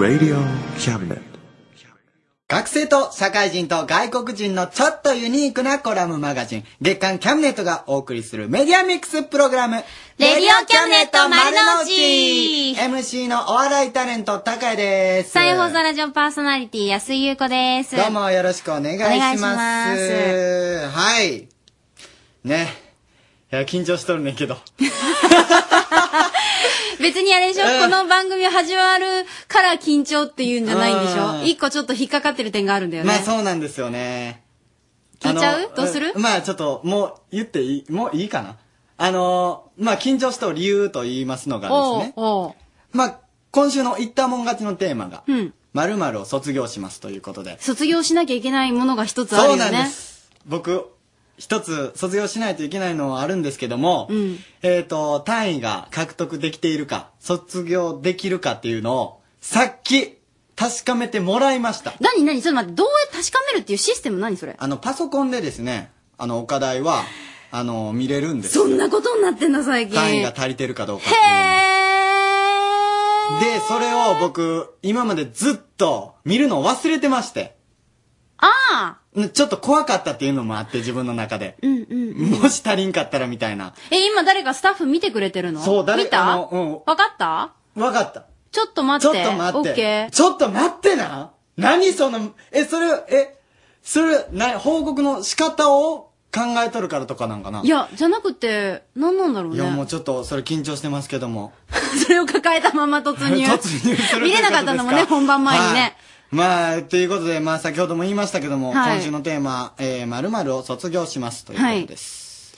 Radio Cabinet. 学生と社会人と外国人のちょっとユニークなコラムマガジン、月刊キャムネットがお送りするメディアミックスプログラム、レディオキャムネット丸の内 MC のお笑いタレント、高谷です。再放送ラジオパーソナリティ安井優子です。どうもよろしくお願いします。お願いしますはい。ね。いや、緊張しとるねんけど。別にあれでしょ、うんこの番組始まるから緊張っていうんじゃないんでしうんょ一個ちょっと引っかかってる点があるんだよね。まあそうなんですよね。聞いちゃう？あのどうする？んまあちょっと、もう言っていい、もういいかな？あの、まあ緊張した理由と言いますのがですね。おうおうまあ、今週の言ったもん勝ちのテーマが、うん。〇〇を卒業しますということで。卒業しなきゃいけないものが一つあるよね。そうなんです。僕、一つ卒業しないといけないのはあるんですけども、うん。えっ、と、単位が獲得できているか、卒業できるかっていうのを、さっき、確かめてもらいました。何何？ちょっと待って、どうやって確かめるっていうシステム何それ？あの、パソコンでですね、あの、岡題は、あの、見れるんですよそんなことになってんだ最近。単位が足りてるかどうかっていうので、それを僕、今までずっと見るのを忘れてまして。ああちょっと怖かったっていうのもあって、自分の中で。うんうん。もし足りんかったらみたいな。え、今誰かスタッフ見てくれてるの？そう誰見た？うんわかった？わかった。ちょっと待ちょっって。と待って。オッケー。ちょっと待ってな。何その、え、それ、え、それ、な、報告の仕方を考えとるからとかなんかな？いや、じゃなくて、何なんだろういや、もね。うちょっと、それ緊張してますけども。それを抱えたまま突入。突入する見れなかったのもね、本番前にね。まあ、ということで、まあ、先ほども言いましたけども、はい今週のテーマ、えー、〇〇を卒業しますということです。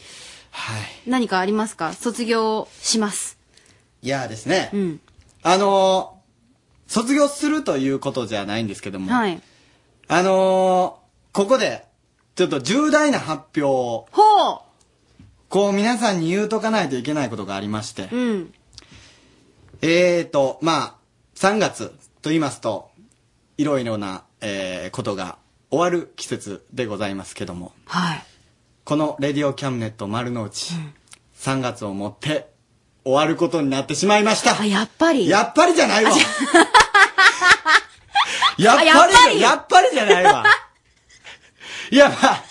何かありますか？卒業します。い、やですね、うん。あのー卒業するということじゃないんですけども、はい。あのーここで、ちょっと重大な発表を、ほこう皆さんに言うとかないといけないことがありまして、ううん。えーと、まあ、3月と言いますと、いろいろな、えーことが終わる季節でございますけども、はい。このレディオキャムネット丸の内、3月をもって終わることになってしまいました。あ、やっぱり。やっぱりじゃないわ。やっぱりあやっぱりやっぱりじゃないわ。いや、まあ、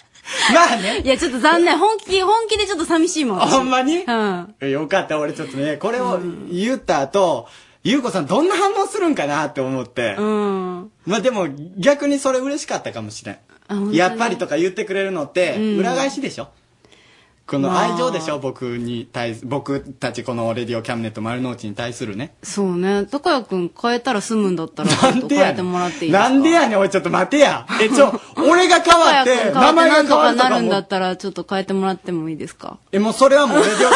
まあね。いや、ちょっと残念。本気、本気でちょっと寂しいもん。あほんまに？うん。よかった、俺ちょっとね、これを言った後、ゆうこさんどんな反応するんかなって思って。うん。まあでも逆にそれ嬉しかったかもしれん。あ本当に？やっぱりとか言ってくれるのって、うん裏返しでしょ？このまあ愛情でしょ、僕に対す、僕たちこのレディオキャムネット丸の内に対するね。そうね。高谷くん変えたら済むんだったら、ちょっと変えてもらっていいですか？なんでやねん、おい、ちょっっと待てや。え、ちょ、俺が変わって、高名前が変わるとかなるんだもったら、ちょっと変えてもらってもいいですか？え、もうそれはもうレディオ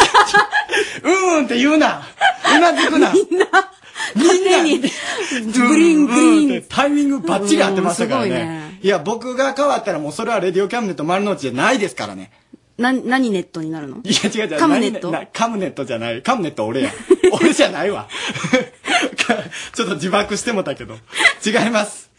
うんうんって言うな。うなずくな。みんな、みんなに、グリングリンってタイミングバッチリ合ってましたからうんすごいねね。いや、僕が変わったらもうそれはレディオキャムネット丸の内じゃないですからね。な、何ネットになるの？いや、違う違う。カムネット？何なカムネットじゃない。カムネット俺や。俺じゃないわ。ちょっと自爆してもたけど。違います。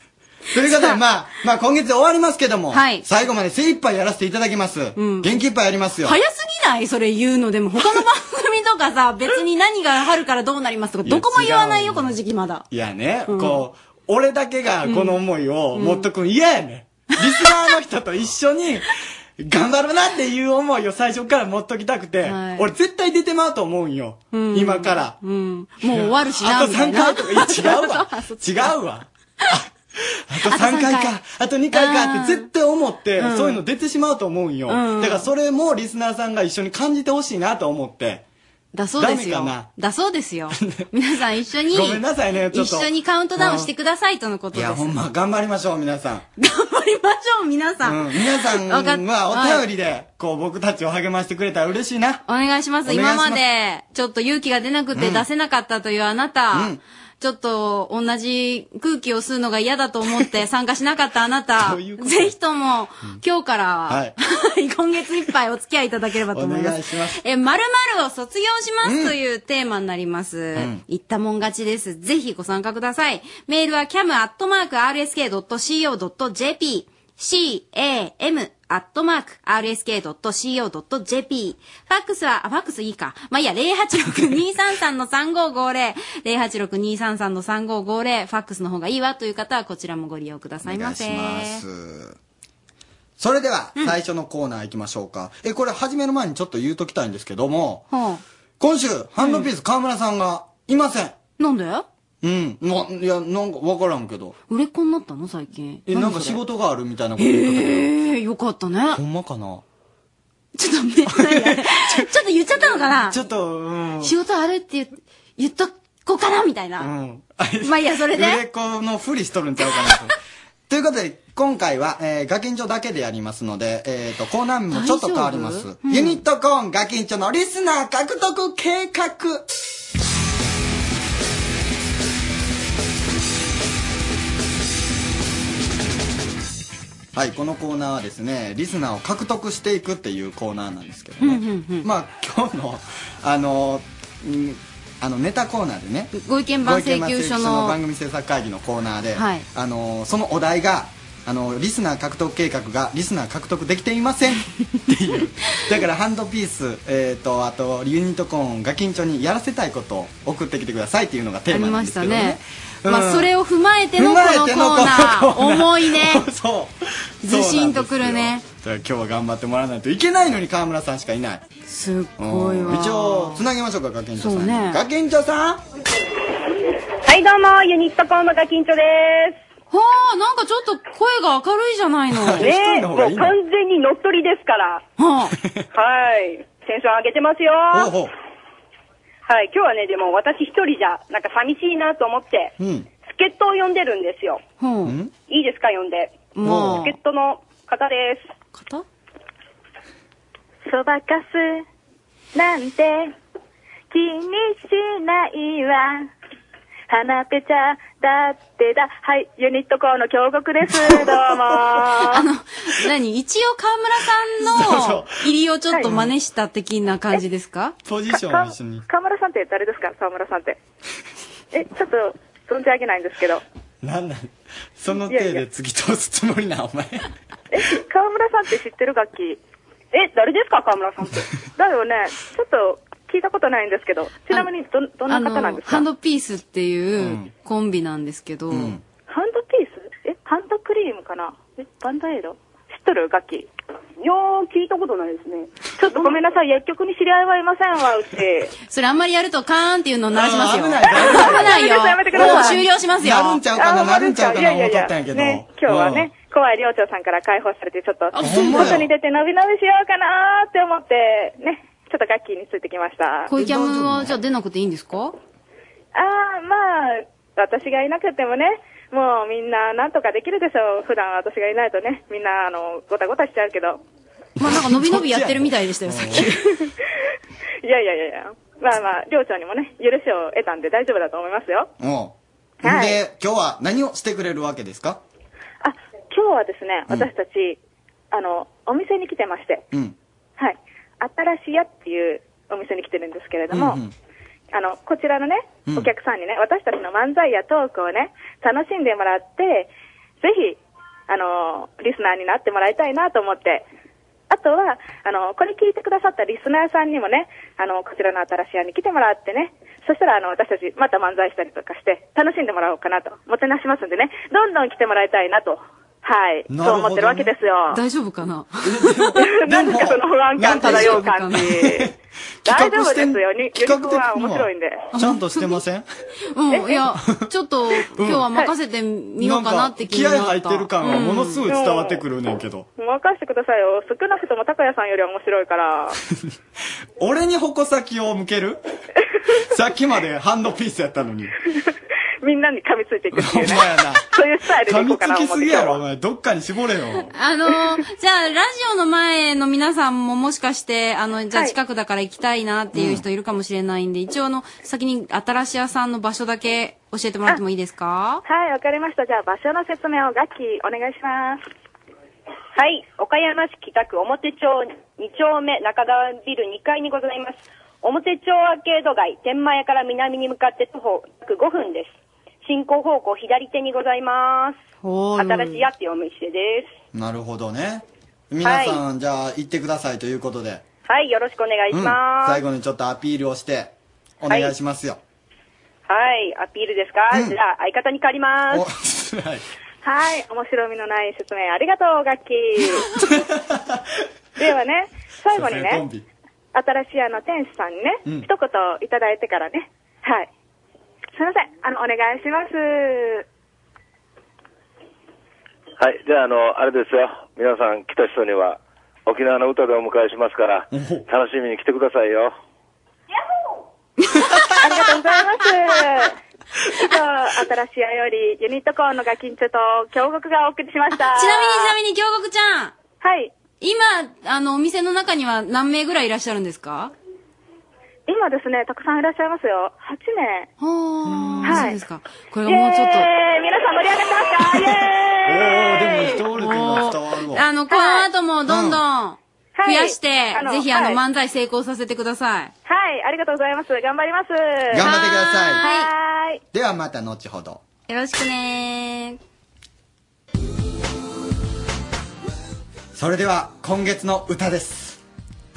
ということで、まあ、まあ今月終わりますけども、はい最後まで精一杯やらせていただきます。元気いっぱいやりますよ。早すぎない？それ言うの。でも他の番組とかさ、別に何が春からどうなりますとか、どこも言わないよ、この時期まだ。いやね、うんこう、俺だけがこの思いを持っとくん嫌やね、リスナーの人と一緒に、頑張るなっていう思いを最初から持っときたくて、はい俺絶対出てまうと思うんよ。うん今から。うん。もう終わるしな、あと3みたいな。回とか、いや違うわ。違うわ。ああと3回か、あと2回かって絶対思って、うんそういうの出てしまうと思うんよ。うんだからそれもリスナーさんが一緒に感じてほしいなと思って。だそうですよダメかな。だそうですよ。皆さん一緒に、ごめんなさいねちょっと一緒にカウントダウンしてくださいとのこといや、です。ほんま、頑張りましょう、皆さん。頑張りましょう、皆さん。うん、皆さんわかっはおはい便りで、こう、僕たちを励ましてくれたら嬉しいな。お願いします。お願いしままで、ちょっと勇気が出なくてうん出せなかったというあなた、ちょっと同じ空気を吸うのが嫌だと思って 参加しなかったあなた、ぜひとも、今日から、はい 今月いっぱいお付き合いいただければと思います。お願いしますえ、〇〇を卒業しますというテーマになります。言ったもん勝ちです。ぜひご参加ください。メールは cam.rsk.co.jp cam アットマーク rsk.co.jp。ファックスは、あ、ファックスいいか。まあ、いいや、086-233の3550。086-233の3550。ファックスの方がいいわという方は、こちらもご利用くださいませ。お願いします。それでは、最初のコーナー行きましょうか。え、これ始める前にちょっと言うときたいんですけども、はあ、今週、ハンドピース河村さんがいません。なんで？うん。な、いや、なんかわからんけど。売れっ子になったの？最近。え、なんか仕事があるみたいなこと言ったけええよかったね。ど。ほんまかな？ちょっとね、何あれちょっと言っちゃったのかな？ちょっと、うん。仕事あるって言言っとこうかなみたいな。うん。まあいいや、それで。売れっ子のふりしとるんちゃうかなと。ということで、今回は、えー、ガキンチョだけでやりますので、えっ、と、コーナー名もちょっと変わります。大丈夫？うんユニットコーンガキンチョのリスナー獲得計画。はい、このコーナーはですね、リスナーを獲得していくっていうコーナーなんですけどね。まあ、今日の、あの、んあのネタコーナーでね、ご意見番請求書の番組制作会議のコーナーで、はい。あのそのお題があのリスナー獲得計画がリスナー獲得できていませんっていう。だからハンドピース、えー、とあとユニットコーンガキンチョにやらせたいことを送ってきてくださいっていうのがテーマなんですけどね。ありまあ、うんそれを踏まえてのこのコーナー。重いね。そうずしんとくるね今日は頑張ってもらわないといけないのに川村さんしかいないすっごいわ。一応つなげましょうかガキンチョさんにそうねガキンチョさんはい、どうも、ユニットコーンのガキンチョではあ、なんかちょっと声が明るいじゃないの。はす。ねえ、もう完全に乗っ取りですから。あ。はい。テンション上げてますよ。ほうほはい、今日はね、でも私一人じゃ、なんか寂しいなと思って、ううん助っ人を呼んでるんですよ。ほう。ん？いいですか、呼んで。ま助っ人の方です。あ。肩そばかすなんて気にしないわ。花ぺちゃだってだ。はい、ユニットコーンの京極です。どうもあの、何一応河村さんの入りをちょっと真似した的な感じですか？ポジションを一緒にか河村さんって誰ですか？河村さんって。え、ちょっと存じ上げないんですけど。なんなんその手で突き通すつもりなお前え、河村さんって知ってる楽器？え、誰ですか？河村さんって。だよね。ちょっと聞いたことないんですけど。ちなみにど、どんな方なんですか？ハンドピースっていううん。コンビなんですけど、ん。ハンドピース？え、ハンドクリームかな？え、バンドエイド？知っとる？楽器。いやー、聞いたことないですね。ちょっとごめんなさい。薬局に知り合いはいませんわ、うち。それあんまりやるとカーンっていうのを鳴らしますよ。危ない危ない。よ。やめてください。もう終了しますよ。なるんちゃうかななるんちゃうかないやいやいや。思っとったんやけど。ね、今日はね、怖い寮長さんから解放されて、ちょっと、外に出て伸び伸びしようかなーって思って、ね、ちょっと楽器についてきました。小池キャムはじゃあ出なくていいんですか？ああ、まあ、私がいなくてもね、もうみんななんとかできるでしょう。普段私がいないとね、みんなあの、ごたごたしちゃうけど。まあなんか伸び伸びやってるみたいでしたよ、さっき。いやいやいやいや。まあまあ、寮長にもね、許しを得たんで大丈夫だと思いますよ。おうはいで今日は何をしてくれるわけですか？あ、今日はですね、うん私たち、あの、お店に来てまして、うんはい。新しいやっていうお店に来てるんですけれども、うんうん。あの、こちらのねう、ん。お客さんにね、私たちの漫才やトークをね、楽しんでもらって、ぜひ、あの、リスナーになってもらいたいなと思って、あとは、あの、これ聞いてくださったリスナーさんにもね、あの、こちらの新しい屋に来てもらってね、そしたら、あの、私たち、また漫才したりとかして、楽しんでもらおうかなと、もてなしますんでね、どんどん来てもらいたいなと、はい、そう思ってるわけですよ。大丈夫かな？なんですか、その不安感漂う感じ。大丈夫ですよ。にユニは面白いんで。ちゃんとしてません？うん、いや、ちょっと今日は任せてみようかなって気になった。んか気合入ってる感がものすごい伝わってくるねんけど、任せてくださいよ。少なくとも高谷さんよりは面白いから。俺に矛先を向ける？さっきまでハンドピースやったのにみんなに噛みついていくっていうねほんまやな。そういうスタイルで噛みいこうかなつき思ってすぎやろ、お。前。どっかに絞れよ。あのーじゃあ、ラジオの前の皆さんももしかして、あの、じゃあはい近くだから行きたいなっていう人いるかもしれないんで、一応あの、先に新しい屋さんの場所だけ教えてもらってもいいですか？はい、わかりました。じゃあ場所の説明をガッキーお願いします。はい、岡山市北区表町2丁目中川ビル2階にございます。表町アーケード街、天満屋から南に向かって徒歩約5分です。進行方向左手にございます。おー新しい屋っていうお店です。なるほどね。皆さん、じゃあ行ってくださいということで、はい、よろしくお願いしうん、ます。最後にちょっとアピールをしてお願いしますよ、はい、アピールですか、うん。じゃあ、相方に借ります。おはいはい、面白みのない説明ありがとう、ガッキー。ではね、最後にね、新しいあの店主さんにね、うん。一言いただいてからね、はい。すいません、あの、お願いします。はい。じゃあ、あの、あれですよ。皆さん来た人には、沖縄の歌でお迎えしますから、楽しみに来てくださいよ。ありがとうございます。以上、新しいあより、ユニットコーンのガキンチョと京極がお送りしました。ちなみにちなみに京極ちゃん。はい。今、あの、お店の中には何名ぐらいいらっしゃるんですか？今ですね、たくさんいらっしゃいますよ。8名。はあ、はいそうですか。これイエーイもうちょっと。皆さん盛り上がってますか？イエーイでも人おるのは伝わるわあの、この後もどんどん増やして、はいぜひあの、はい漫才成功させてください。はい、ありがとうございます。頑張ります。頑頑張ってくださはーい。いではまた後ほどよろしくねそれでは今月の歌です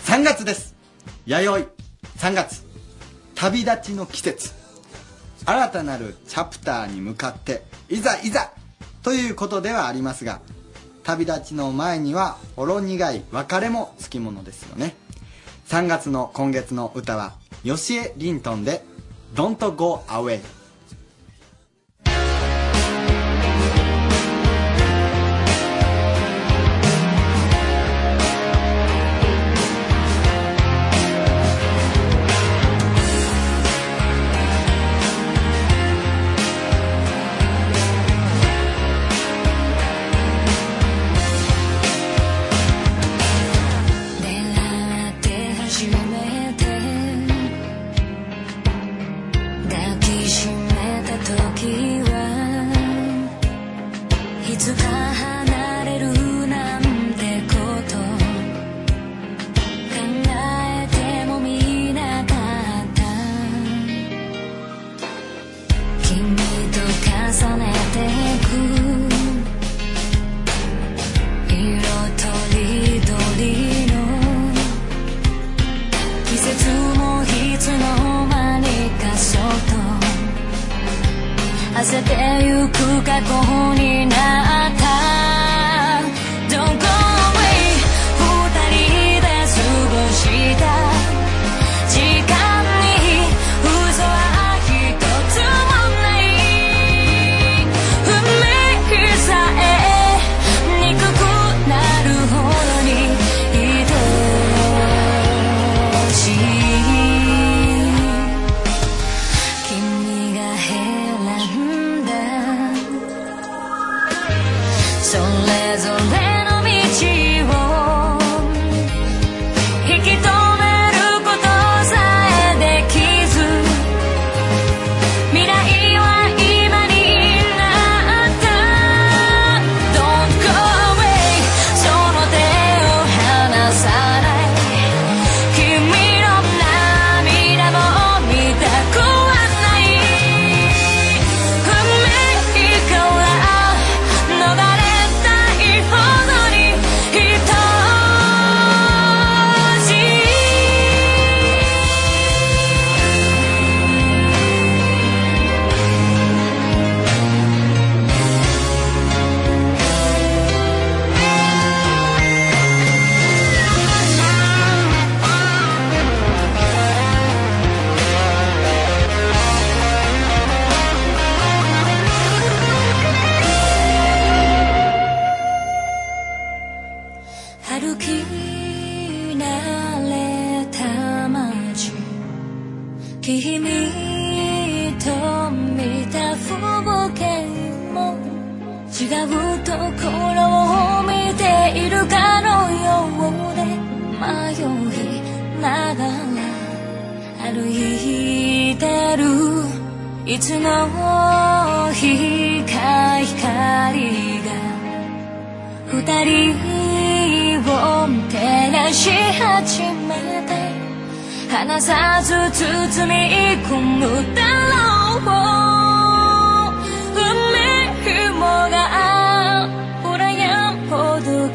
3月です弥生3月。旅立ちの季節。新たなるチャプターに向かっていざいざ。ということではありますが旅立ちの前にはほろ苦い別れもつきものですよね。3月の今月の歌は吉江リントンで「Don't Go Away」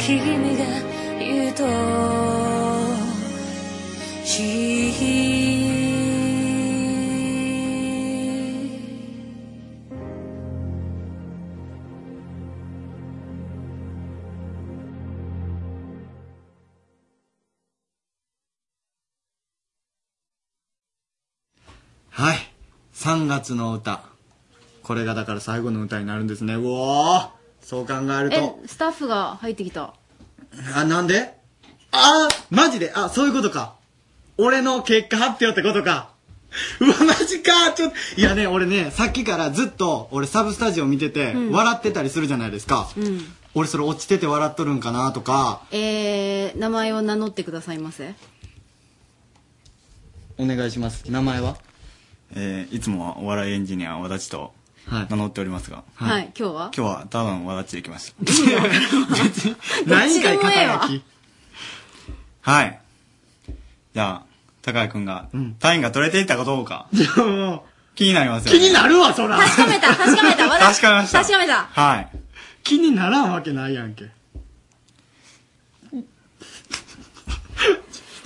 君が愛しいはい。3月の歌。これがだから最後の歌になるんですね。うおーそう考えると。え、スタッフが入ってきた。あ、なんで？あー、マジで？あ、そういうことか。俺の結果発表ってことか。うわ、マジかちょっと、いやね、俺ね、さっきからずっと、俺サブスタジオ見てて、うん笑ってたりするじゃないですか。うん。俺それ落ちてて笑っとるんかなとか、えー、名前を名乗ってくださいませ。お願いします。名前は？えーいつもはお笑いエンジニア、わだちと名乗っておりますが、はい、今日は？今日は多分わだちで来ました。何回肩書きはい。じゃあ、高谷くんが、単位が取れていたかどうか、気になりますよ、ね。気になるわ、そら。確かめた、確かめた、わだ確かめました確かめた。はい。気にならんわけないやんけ。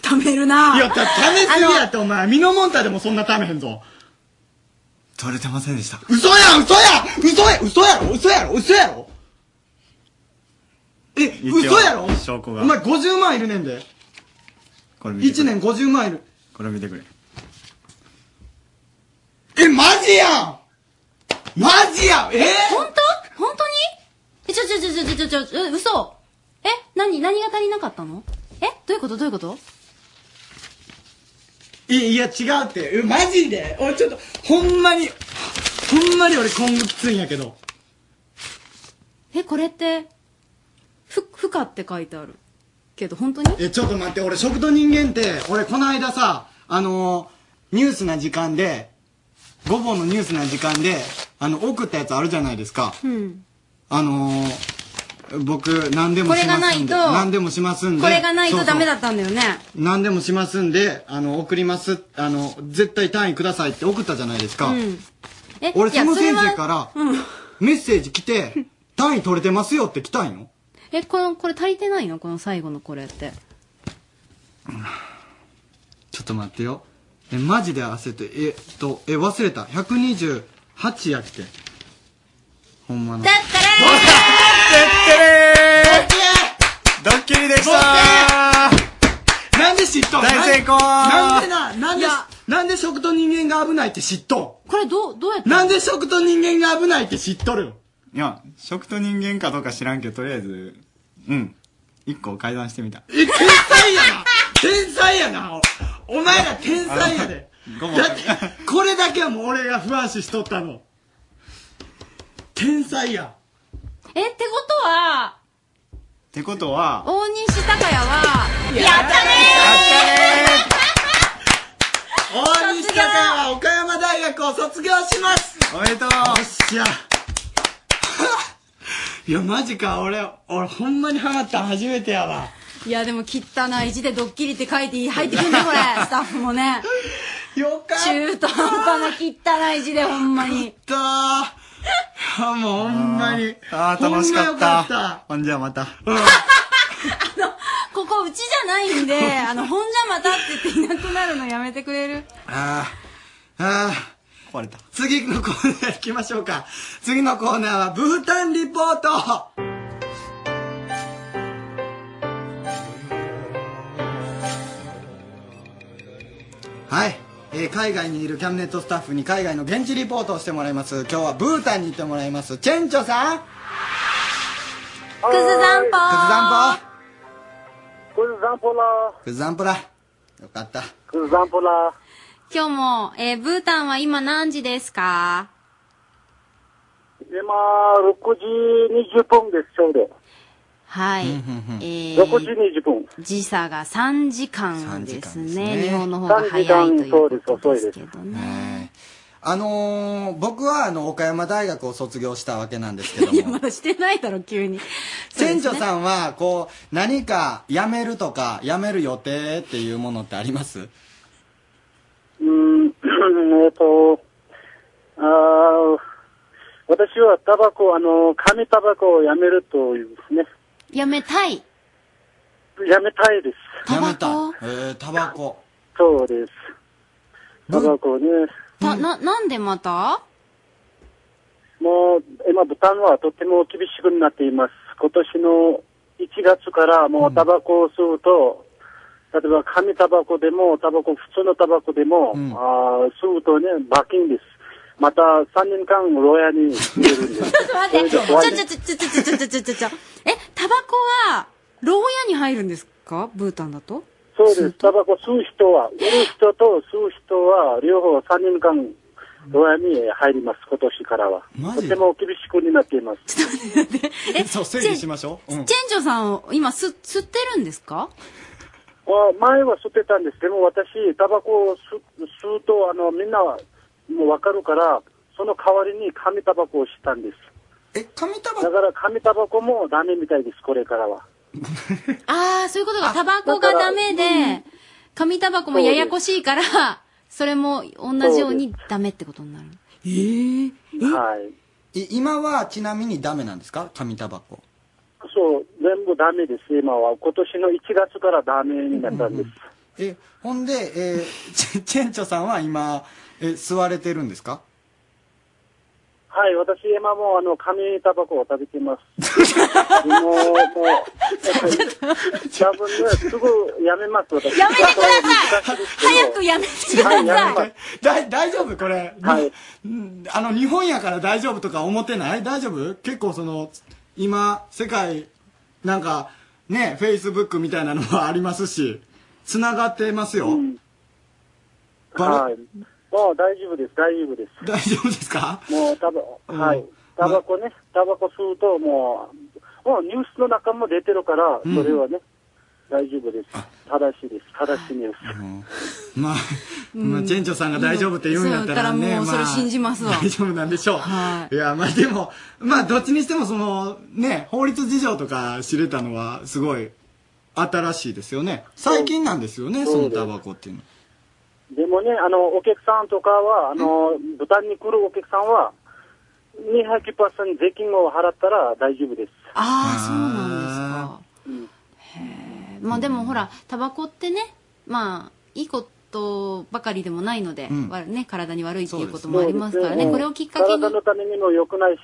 貯めるないや、た、ためすぎやって、お前。身のもんたでもそんなためへんぞ。取れてませんでした。嘘やん嘘や嘘や嘘やろ嘘やろ嘘やろ！え、嘘やろ？証拠が。お前50万いるねんで。これ見てく1れ。年50万いる。これ見てくれ。え、マジやん！マジやん！え？本当？本当に？え、ちょちょちょちょちょちょちょ、え嘘！え何、何が足りなかったの？え？どういうこと？どういうこと？いいや、違うって。えマジで？俺ちょっと、ほんまに、ほんまに俺今後きついんやけど。え、これって、ふ、ふかって書いてある？けど、本当に？え、ちょっと待って、俺食と人間って、俺この間さ、あのーニュースな時間で、午後のニュースな時間で、あの、送ったやつあるじゃないですか。うん。あのー、僕、何でもしますんで。これがないと何でもしますんで。これがないとダメだっったんだよね。た。何でもしますんで、あの、送ります。あの、絶対単位くださいって送ったじゃないですか。うん。え、俺いやその先生からうん。メッセージ来て、単位取れてますよって来たんよ。え、この、これ足りてないの？この最後のこれって。ちょっと待ってよ。え、マジで焦って、えっと、え、忘れた。128やっけ？ほんまの。だドッキリでした。なんで知っとん大成功。なんでな、なんでいや、なんで食と人間が危ないって知っとこれどう、どうやって？んなんで食と人間が危ないって知っとる？いや、食と人間かどうか知らんけど、とりあえず、うん。一個改ざんしてみた。え、天才やな。天才やな。おお前ら天才やで。だって、これだけはもう俺が不安視しとったの。天才や。え、ってことは、ってことは、大西高也は、やった大西高也は岡山大学を卒業しますおめでとうよっしゃ。いや、マジか、俺、俺、ほんまにハマったん初めてやわ。いや、でも汚い字でドッキリって書いて入ってくんね、これ。スタッフもね。よかった。中途半端な汚い字で、ほんまに。たー。あ、もうほんまに。あー楽しかった。かほんじゃまた。ここうちじゃないんで、あの、ほんじゃまたって言っていなくなるのやめてくれる？あーあー壊れた。次のコーナー行きましょうか。次のコーナーは、ブータンリポートはい。えー海外にいるキャンネットスタッフに海外の現地リポートをしてもらいます。今日はブータンに行ってもらいます。チェンチョさんクズ散歩クズ散歩クズ散歩啦，クズ散歩だ。よかった。クズ散歩啦。今日も、えーブータンは今何時ですか？今、6時20分です、ちょうど。はい。え6ー時20分。時差が3時間です3時間ですね。ね日本の方が早いということですけどね。あのー、僕はあの岡山大学を卒業したわけなんですけどいや、もまだしてないだろ、急に。船長さんはこう何か辞めるとか辞める予定っていうものってあります？うーん、えっと、あー私はタバコ、あの、紙タバコをやめるというですね。やめたい。やめたいです。やめた。えー、タバコ。そうです。タバコね。た、な、なんでまた？もう、今、ブタンはとても厳しくなっています。今年の1月からもうタバコを吸うと、例えば紙タバコでも、タバコ、普通のタバコでも、あー吸うとね、罰金です。また3年間、牢屋に入れるんです。ちょっと待って、ちょ、ちょ、ちょ、ちょ、ちょ、ちょ、ちょ、ちょ、ちょ、ちょ、ちょ、え、タバコは、牢屋に入るんですか？ブータンだと？そうです。タバコ吸う人は、売る人と吸う人は、両方3年間、牢屋に入ります、今年からは。とても厳しくになっています。え、そう、整理しましょう。うんチェンジョさん、今、す、吸ってるんですか？あ前は吸ってたんです。でも私、タバコを吸吸うと、あの、みんなはもうわかるから、その代わりに紙タバコをしたんです。え、紙タバコ？だから紙タバコもダメみたいです、これからは。ああ、そういうことか。タバコがダメで、紙タバコもややこしいから、それも同じようにダメってことになる。ええ？はい。い今はちなみにダメなんですか？紙タバコ。そう、全部ダメです、今は。今年の1月からダメになったんです。え、ほんで、えー、チェンチョさんは今、え、吸われてるんですか？はい、私、今もあの、紙タバコを食べてます。もう、もう、多分ね、すぐやめます、私。やめてください。早くやめてください。はい。だい。大丈夫？これ。うんあの、日本やから大丈夫とか思ってない？大丈夫？結構その、今、世界、なんか、ね、フェイスブックみたいなのもありますし、つながってますよ。はい。もう大丈夫です、大丈夫です。大丈夫ですか？もう、たば、はい。タバコね、タバコ吸うと、もう、もうニュースの中も出てるから、うんそれはね、大丈夫です。正しいです、正しいニュース。まあ、まあ、チェンチョさんが大丈夫って言うんやったらね、そうだからもうそれまあ信じますわ大丈夫なんでしょう。いや、まあでも、まあどっちにしてもその、ね、法律事情とか知れたのは、すごい、新しいですよね。最近なんですよね、そのタバコっていうの。でもね、あの、お客さんとかは、あの、豚に来るお客さんは、200%税金を払ったら大丈夫です。ああ、そうなんですか。へえ。まあでもほら、タバコってね、まあ、いいことばかりでもないので、うんわね、体に悪いっていうこともありますからね、そうですこれをきっかけに体。のためにも良くないし、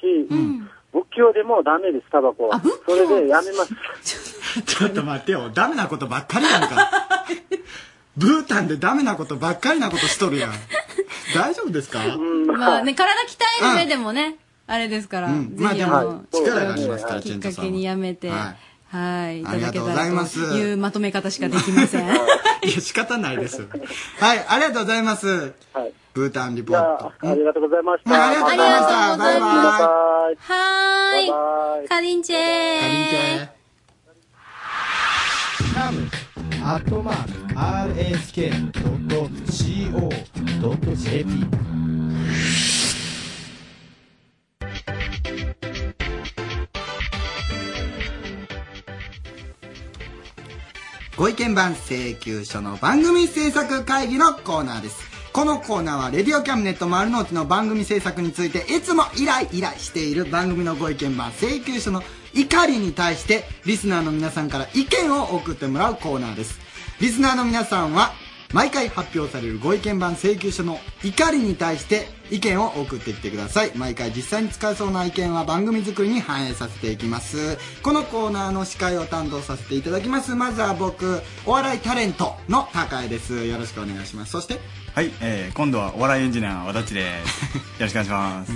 仏教でもダメです、タバコは。それでやめます。ちょっと待ってよ、ダメなことばっかりやんか。ブータンでダメなことばっかりなことしとるやん。大丈夫ですか？まあね、体鍛える上でもね、あれですから、うんぜひあまあでもの、力がありますからきっチェントさんはかけにやめて、ははい、いたありがとうごだけたらざいますというまとめ方しかできません。いや、仕方ないです。はい、ありがとうございます。ブータンリポート。ありがとうございました。はいありがとうございました。バイバイ。はーい。カリンチェー。カリンチェアットマーク RSK.CO.JP ご意見番請求書の番組制作会議のコーナーです。このコーナーは、レディオキャムネット丸の内の番組制作について、いつも依頼依頼している番組のご意見番請求書の怒りに対して、リスナーの皆さんから意見を送ってもらうコーナーです。リスナーの皆さんは、毎回発表されるご意見番請求書の怒りに対して意見を送ってきてください。毎回実際に使えそうな意見は番組作りに反映させていきます。このコーナーの司会を担当させていただきます。まずは僕、お笑いタレントの高江です。よろしくお願いします。そして、はい、えー、今度はお笑いエンジニア、和田ちです。よろしくお願いします。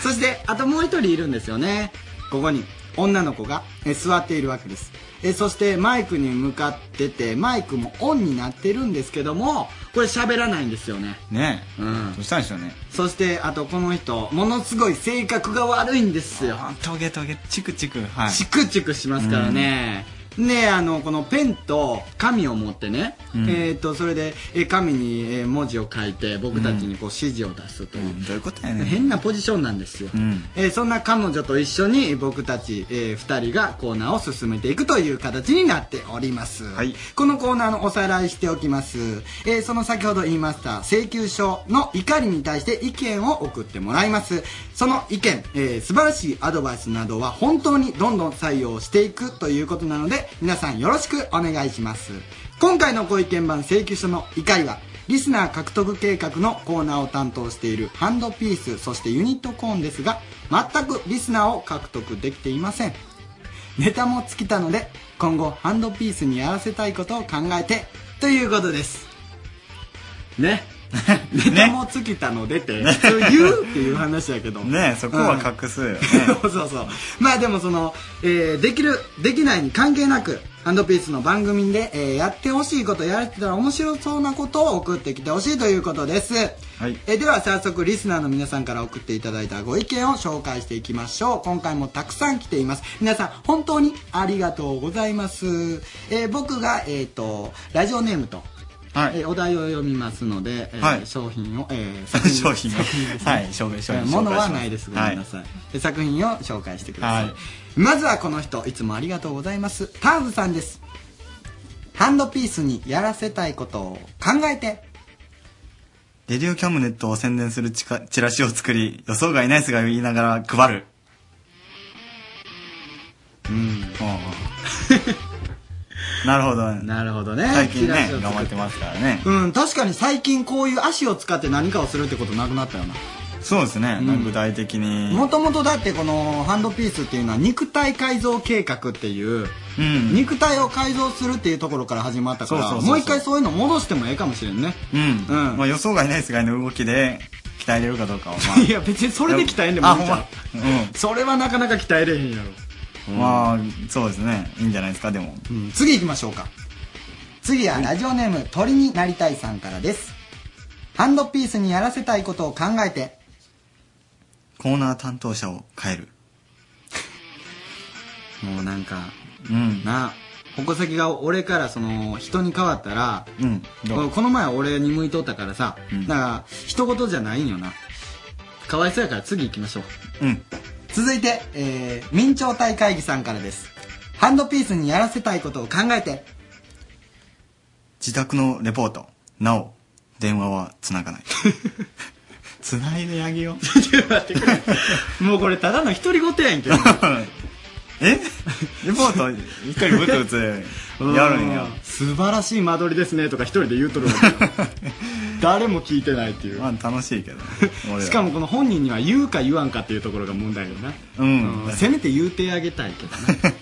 そして、あともう一人いるんですよね。ここに、女の子が、え座っているわけです。えそして、マイクに向かってて、マイクもオンになってるんですけども、これ喋らないんですよね。ねえ。うん。どうしたんでしょうね。そして、あとこの人、ものすごい性格が悪いんですよ。トゲトゲ、チクチク、はい。チクチクしますからね。で、あの、このペンと紙を持ってね、うんえっ、と、それで、え紙に、えー文字を書いて、僕たちにこう指示を出すという。どういうことやねん変なポジションなんですよ。えーそんな彼女と一緒に僕たち、えー二人がコーナーを進めていくという形になっております。このコーナーのおさらいしておきます。えーその先ほど言いました請求書の怒りに対して意見を送ってもらいます。その意見、えー素晴らしいアドバイスなどは本当にどんどん採用していくということなので、で皆さんよろしくお願いします。今回のご意見番請求書の怒りはリスナー獲得計画のコーナーを担当しているハンドピースそしてユニットコーンですが全くリスナーを獲得できていません。ネタも尽きたので今後ハンドピースにやらせたいことを考えてということです。ね。ネタも尽きたのでって普通言うっていう話やけど。ねそこは隠すよね、そうそうそう。まあでもその、えーできるできないに関係なくハンドピースの番組で、えーやってほしいことやれてたら面白そうなことを送ってきてほしいということです、はい。えーでは早速リスナーの皆さんから送っていただいたご意見を紹介していきましょう。今回もたくさん来ています。皆さん本当にありがとうございます、えー僕が、えー、とラジオネームとえーお題を読みますので、えーはい。商品を、えー作品 商品をはい紹介します。ないですごめんなさい、で作品を紹介してください、はい。まずはこの人いつもありがとうございます。ターズさんです。ハンドピースにやらせたいことを考えて。レディオキャムネットを宣伝するチカチラシを作り予想外ナイスが言いながら配る。うんなるほどなるほどね。最近ね頑張ってますからね。うん確かに最近こういう足を使って何かをするってことなくなったよな。そうですね、なんか具体的に。もともとだってこのハンドピースっていうのは肉体改造計画っていう、うん。肉体を改造するっていうところから始まったからもう一回そういうの戻してもええかもしれんね。うん、まあ、予想外ナイスがの動きで鍛えれるかどうかは、まあ、いや別にそれで鍛えんでもいいんちゃう。あほんま。それはなかなか鍛えれへんやろ。うんまあそうですね。いいんじゃないですかでも、次行きましょうか。次はラジオネーム鳥になりたいさんからです。ハンドピースにやらせたいことを考えて。コーナー担当者を変える。もうなんかうん。な矛先が俺からその人に変わったら、うん。この前は俺に向いとったからさ、だから一言じゃないんよな。かわいそうやから次行きましょう。うん続いて、えー、明朝体会議さんからです。ハンドピースにやらせたいことを考えて。自宅のレポート。なお電話はつながない。つないであげよう。もうこれただの独り言やんけ。ど え？レポート一人ブツブツやるん。やうん素晴らしい間取りですねとか一人で言うとるわけよ誰も聞いてないっていう、まあ楽しいけどしかもこの本人には言うか言わんかっていうところが問題よな、うん。うん。せめて言うてあげたいけどな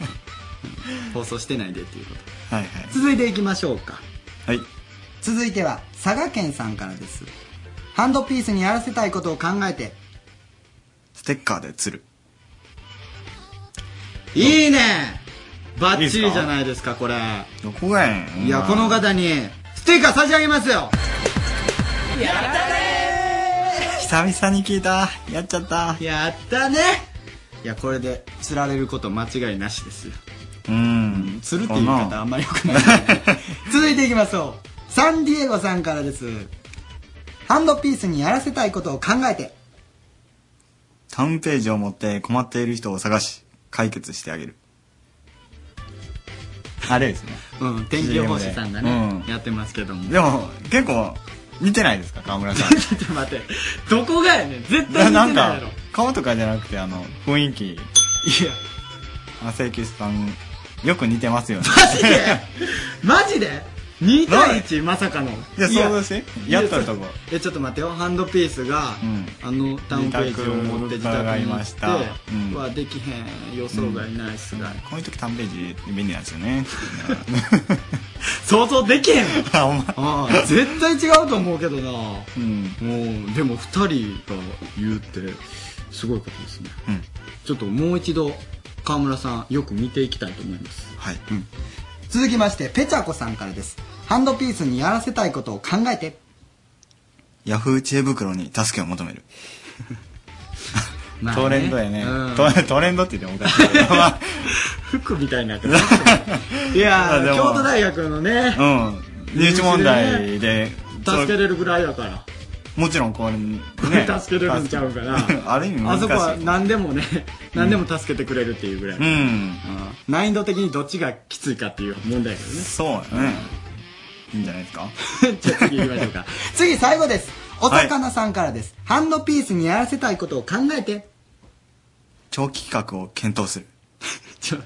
放送してないでっていうこと。はいはい。続いていきましょうか。はい。続いては佐賀県さんからです。ハンドピースにやらせたいことを考えて。ステッカーで釣るいいね。バッチリじゃないですかこれ。どこがやねんいやこの方にステッカー差し上げますよ。久々に聞いた。やっちゃった。やったね。いやこれで釣られること間違いなしですよ。うん。釣るっていう言い方あんまり良くない 続いていきましょうサンディエゴさんからです。ハンドピースにやらせたいことを考えて。タウンページを持って困っている人を探し解決してあげる。あれですね。うん天気予報士さんがね、CM でやってますけども。でも結構似てないですか川村さん。ちょっと待って。どこがやねん。絶対似てななんいやかろ顔とかじゃなくてあの雰囲気。いや。あ請求さんよく似てますよね。マジで？マジで？2対1まさかの。いや想像してやったるとこ。えちょっと待ってよ。ハンドピースが、あのタウンページを持って自宅に行ってはできへん予想外ナイスが、こういう時タウンページ便利なんですよね。想像できへん。あ絶対違うと思うけどな。うん。もうでも2人が言うってすごいことですね、うん。ちょっともう一度川村さんよく見ていきたいと思います。はい、続きましてペチャコさんからです。ハンドピースにやらせたいことを考えて。ヤフー知恵袋に助けを求める。まあね。トレンドやね、うん。トトレンドって言ってもおかしいけど、まあ。服みたいにな いやー京都大学のね。うん。入試問題で。助けれるぐらいだからもちろんこれね 助けれるんちゃうかな ある意味難しい。あそこは何でもね何でも助けてくれるっていうぐらい、うん。難易度的にどっちがきついかっていう問題やけどね。そうやね、いいんじゃないですか？じゃあ次行きましょうか。次最後です。お魚さんからです、ハンドピースにやらせたいことを考えて。長期企画を検討する。ちょ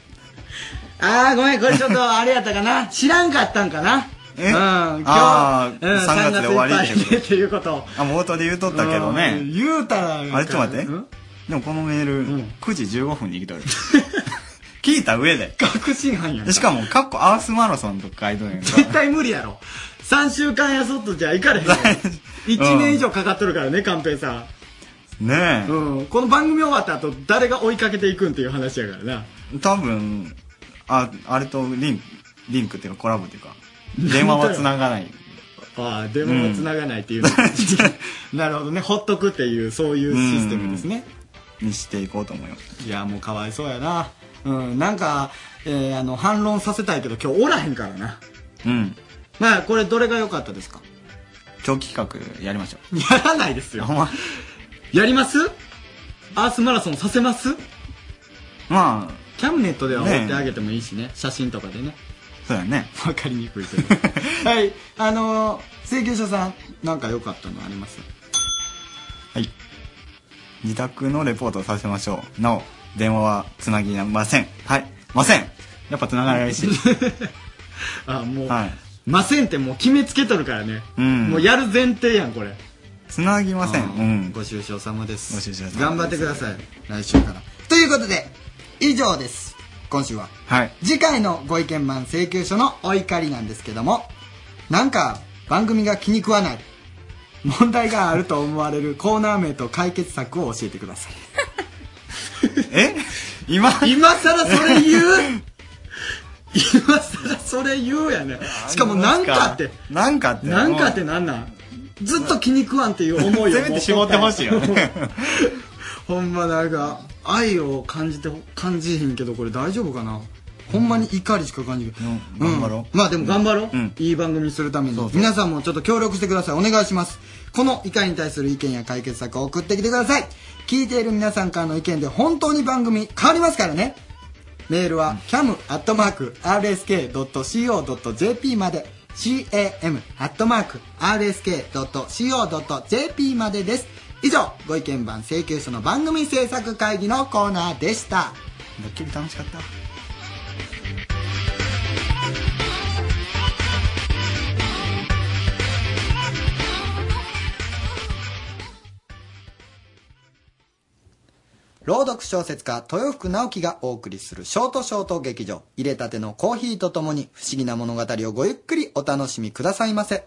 あー、ごめん、これちょっとあれやったかな。知らんかったんかな。えうん、今日、うん、3月で終わりってこと3月いうこと。あ、冒頭で言うとったけどね。うん言うたら。あれ、ちょっと待って。でもこのメール、9時15分に来とる。聞いた上で。確信犯やしかも、カッコアースマラソンとか書いとるやんか。絶対無理やろ。3週間やそっとじゃいかれへんよ。1年以上かかっとるからね、カンペイさん。ねえ。うん。この番組終わった後、誰が追いかけていくんっていう話やからな。多分、あ、あれとリンク、リンクっていうかコラボっていうか、電話は繋がない。ああ、電話は繋がないっていうの、なるほどね。ほっとくっていう、そういうシステムですね。にしていこうと思います。いや、もうかわいそうやな。うん。なんか、えー、あの、反論させたいけど、今日おらへんからな。うん。まあ、これどれが良かったですか？長期企画やりましょう。やらないですよ。やります？アースマラソンさせます？まあ、キャムネットでは追ってあげてもいいしね。写真とかでね。そうやね。わかりにくいけど。はい。あのー、請求書さん、なんか良かったのあります？はい。自宅のレポートをさせましょう。なお、電話はつなぎません。はい。ません。やっぱつながらないし。あ、もう、はい。ませんってもう決めつけとるからね。うん。もうやる前提やん、これ。つなぎません。うん。ご愁傷様です。ご愁傷様です頑張ってください。来週から。ということで、以上です。今週は。はい。次回のご意見番請求書のお怒りなんですけども、なんか番組が気に食わない、問題があると思われるコーナー名と解決策を教えてください。え？今？今更それ言う？今更それ言うやね。しかもなんかって。なんかって。なんかってなんなん？ずっと気に食わんっていう思いを せめて絞ってほしいよね。ほんまなんか愛を感じて感じひんけどこれ大丈夫かな？ほんまに怒りしか感じる、頑張ろう。まあでも頑張ろう、うん。いい番組にするために。皆さんもちょっと協力してください。お願いします。この怒りに対する意見や解決策を送ってきてください。聞いている皆さんからの意見で本当に番組変わりますからね。メールは cam.rsk.co.jp まで。cam.rsk.co.jp までです以上ご意見番請求書の番組制作会議のコーナーでしたドッキリ楽しかった。朗読小説家豊福直樹がお送りするショートショート劇場入れたてのコーヒーとともに不思議な物語をごゆっくりお楽しみくださいませ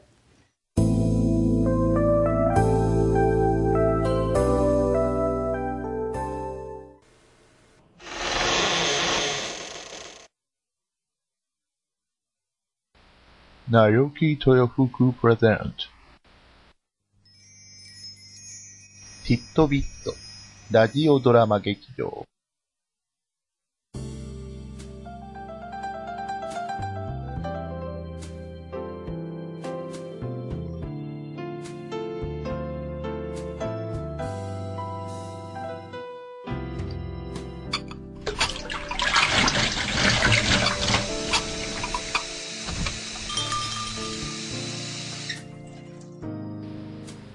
なよき豊福プレゼント。ティットビット、ラジオドラマ劇場。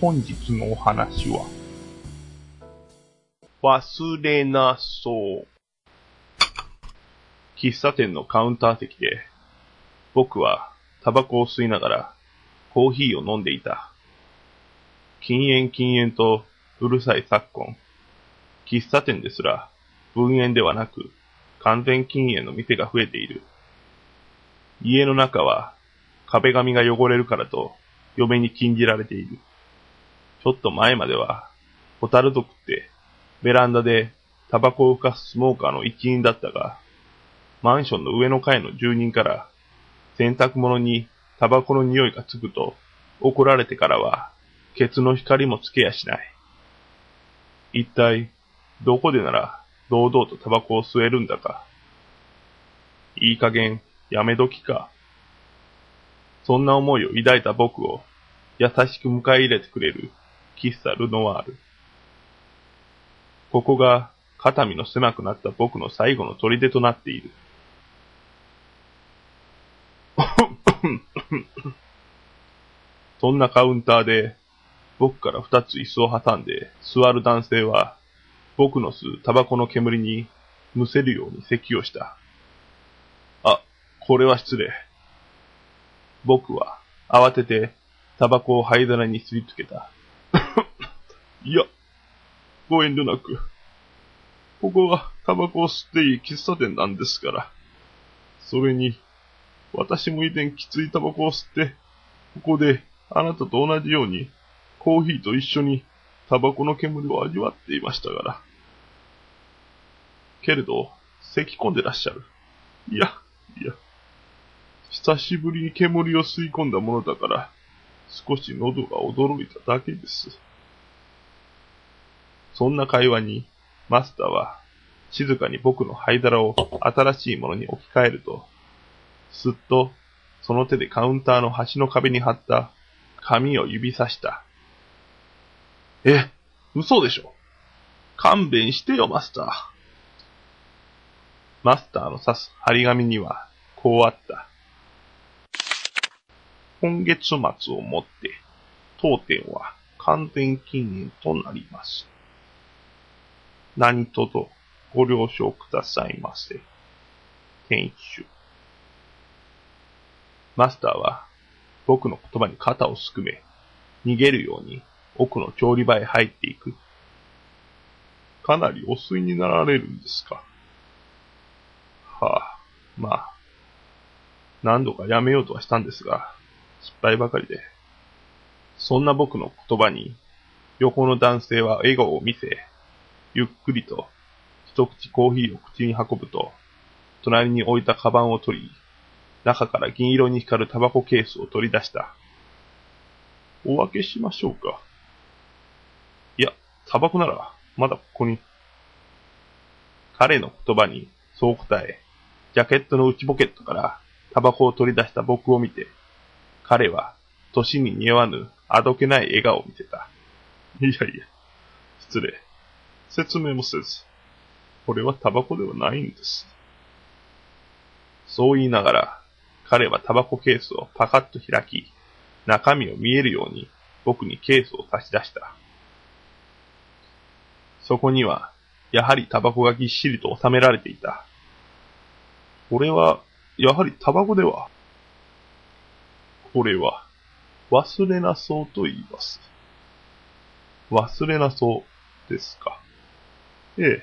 本日のお話は、忘れなそう。喫茶店のカウンター席で、僕はタバコを吸いながらコーヒーを飲んでいた。禁煙禁煙とうるさい昨今、喫茶店ですら分煙ではなく完全禁煙の店が増えている。家の中は壁紙が汚れるからと嫁に禁じられている。ちょっと前までは、ホタル族って、ベランダでタバコを吹かすスモーカーの一員だったが、マンションの上の階の住人から、洗濯物にタバコの匂いがつくと怒られてからは、ケツの光もつけやしない。一体、どこでなら堂々とタバコを吸えるんだか。いい加減、やめ時か。そんな思いを抱いた僕を優しく迎え入れてくれる喫茶ルノワール。ここが肩身の狭くなった僕の最後の砦となっている。そんなカウンターで僕から二つ椅子を挟んで座る男性は僕の吸うタバコの煙にむせるように咳をした。あ、これは失礼。僕は慌ててタバコを灰皿にすりつけた。いや、ご遠慮なく。ここはタバコを吸っていい喫茶店なんですから。それに、私も以前きついタバコを吸って、ここであなたと同じようにコーヒーと一緒にタバコの煙を味わっていましたから。けれど、咳き込んでらっしゃる。いや、いや。久しぶりに煙を吸い込んだものだから、少し喉が驚いただけです。そんな会話に、マスターは、静かに僕の灰皿を新しいものに置き換えると、すっと、その手でカウンターの端の壁に貼った紙を指さした。え、嘘でしょ？勘弁してよ、マスター。マスターの指す張り紙には、こうあった。今月末をもって、当店は完全禁煙となります。何卒ご了承くださいませ。店主。マスターは僕の言葉に肩をすくめ、逃げるように奥の調理場へ入っていく。かなりお吸いになられるんですか。はあ、まあ、何度かやめようとはしたんですが、失敗ばかりで。そんな僕の言葉に、横の男性は笑顔を見せ、ゆっくりと一口コーヒーを口に運ぶと、隣に置いたカバンを取り、中から銀色に光るタバコケースを取り出した。お分けしましょうか。いや、タバコなら、まだここに。彼の言葉に、そう答え、ジャケットの内ポケットからタバコを取り出した僕を見て、彼は、年に似合わぬ、あどけない笑顔を見せた。いやいや、失礼。説明もせず、これはタバコではないんです。そう言いながら、彼はタバコケースをパカッと開き、中身を見えるように僕にケースを差し出した。そこには、やはりタバコがぎっしりと収められていた。これは、やはりタバコでは。これは、忘れなそうと言います。忘れなそうですか。ええ。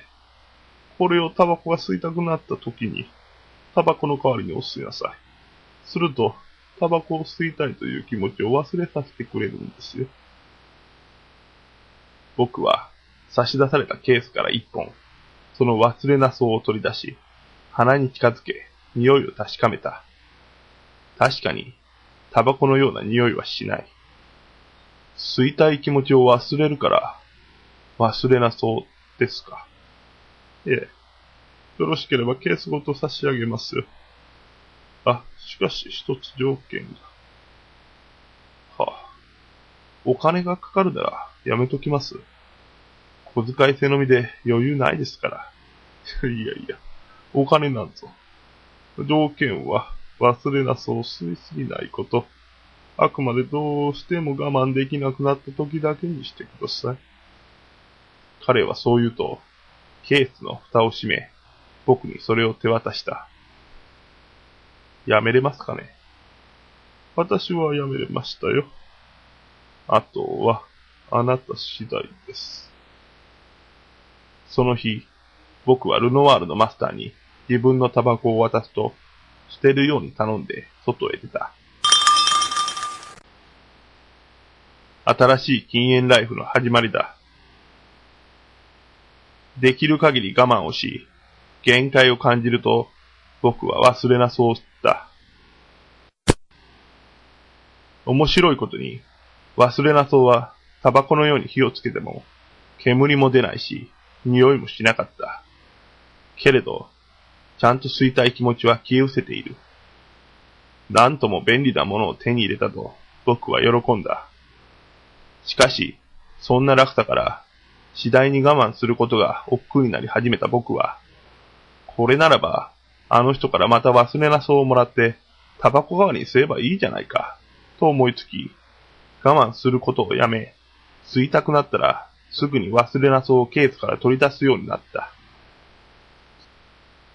これをタバコが吸いたくなった時に、タバコの代わりにお吸いなさい。すると、タバコを吸いたいという気持ちを忘れさせてくれるんですよ。僕は、差し出されたケースから一本、その忘れなそうを取り出し、鼻に近づけ、匂いを確かめた。確かに、タバコのような匂いはしない。吸いたい気持ちを忘れるから、忘れなそうですか。ええ。よろしければケースごと差し上げますよ。あ、しかし一つ条件が。はあ。お金がかかるならやめときます。小遣い制のみで余裕ないですから。いやいや、お金なんぞ。条件は忘れなそう吸いすぎないこと。あくまでどうしても我慢できなくなった時だけにしてください。彼はそう言うと、ケースの蓋を閉め、僕にそれを手渡した。やめれますかね？私はやめれましたよ。あとは、あなた次第です。その日、僕はルノワールのマスターに自分のタバコを渡すと、捨てるように頼んで外へ出た。新しい禁煙ライフの始まりだ。できる限り我慢をし、限界を感じると、僕は忘れなそうだ。面白いことに、忘れなそうは、タバコのように火をつけても、煙も出ないし、匂いもしなかった。けれど、ちゃんと吸いたい気持ちは消え失せている。なんとも便利なものを手に入れたと僕は喜んだ。しかし、そんな楽さから次第に我慢することが億劫になり始めた僕は、これならば、あの人からまた忘れなそうをもらって、タバコ代わりに吸えばいいじゃないか、と思いつき、我慢することをやめ、吸いたくなったら、すぐに忘れなそうをケースから取り出すようになった。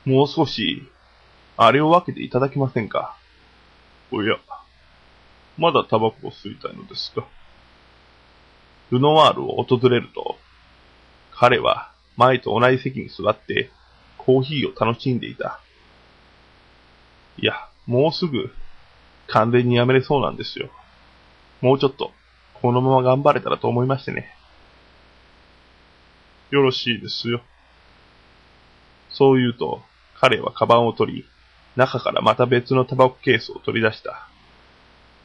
もう少し、あれを分けていただけませんかおや、まだタバコを吸いたいのですかルノワールを訪れると、彼は前と同じ席に座ってコーヒーを楽しんでいた。いや、もうすぐ完全にやめれそうなんですよ。もうちょっと、このまま頑張れたらと思いましてね。よろしいですよ。そう言うと、彼はカバンを取り、中からまた別のタバコケースを取り出した。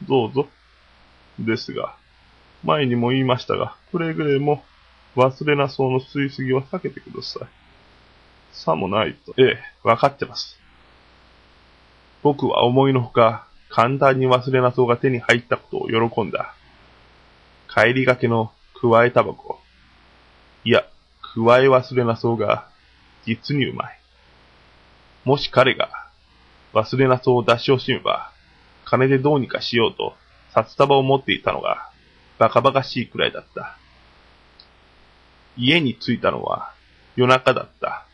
どうぞ。ですが、前にも言いましたが、くれぐれも忘れなそうの吸いすぎは避けてください。さもないと。ええ、わかってます。僕は思いのほか、簡単に忘れなそうが手に入ったことを喜んだ。帰りがけのくわえタバコ。いや、くわえ忘れなそうが、実にうまい。もし彼が、忘れなそうを出し惜しめば、金でどうにかしようと、札束を持っていたのが、バカバカしいくらいだった。家に着いたのは、夜中だった。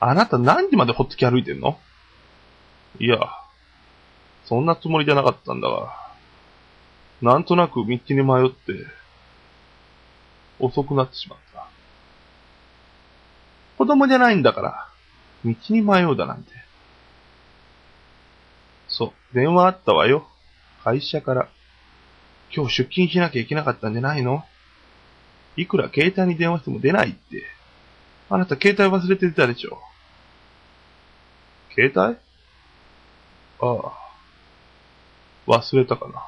あなた何時までほっつき歩いてんの？いや、そんなつもりじゃなかったんだが、なんとなく道に迷って、遅くなってしまった。子供じゃないんだから、道に迷うだなんて。そう、電話あったわよ。会社から。今日出勤しなきゃいけなかったんじゃないの？いくら携帯に電話しても出ないって。あなた携帯忘れてたでしょ。携帯？ああ。忘れたかな。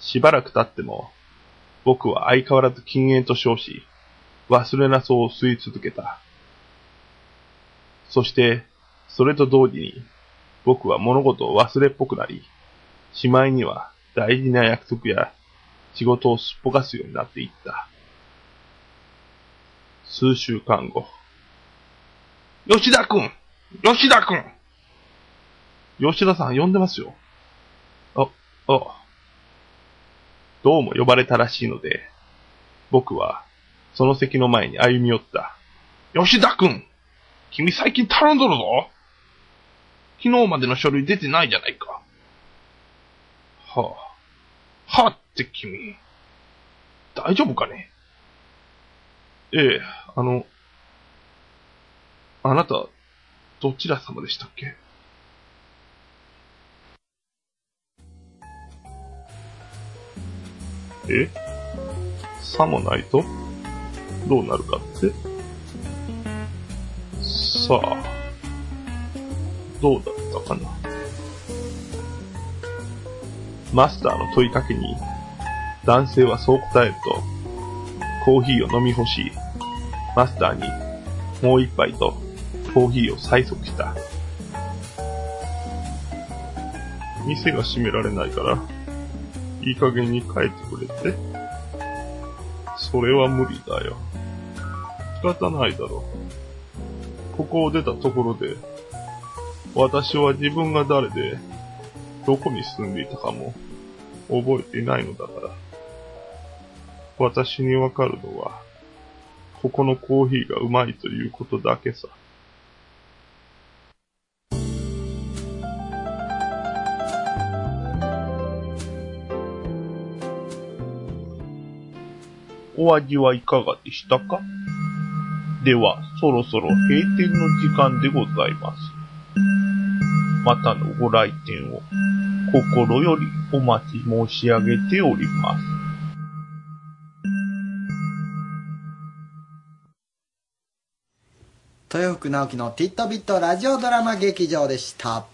しばらく経っても、僕は相変わらず禁煙と称し、忘れなそうを吸い続けた。そして、それと同時に、僕は物事を忘れっぽくなり、しまいには大事な約束や仕事をすっぽかすようになっていった。数週間後。吉田くん吉田くん吉田さん呼んでますよ。あ、あ。どうも呼ばれたらしいので、僕はその席の前に歩み寄った。吉田くん君最近頼んどるぞ昨日までの書類出てないじゃないか。はあ。はって君。大丈夫かね？ええ、あの、あなた、どちら様でしたっけ？え？さもないと？どうなるかって？さあ、どうだったかな？マスターの問いかけに、男性はそう答えると、コーヒーを飲み干し、マスターにもう一杯とコーヒーを催促した。店が閉められないから、いい加減に帰ってくれって。それは無理だよ。仕方ないだろう。ここを出たところで、私は自分が誰で、どこに住んでいたかも覚えていないのだから。私にわかるのは、ここのコーヒーがうまいということだけさ。お味はいかがでしたか？では、そろそろ閉店の時間でございます。またのご来店を心よりお待ち申し上げております。豊福直樹のティットビットラジオドラマ劇場でした。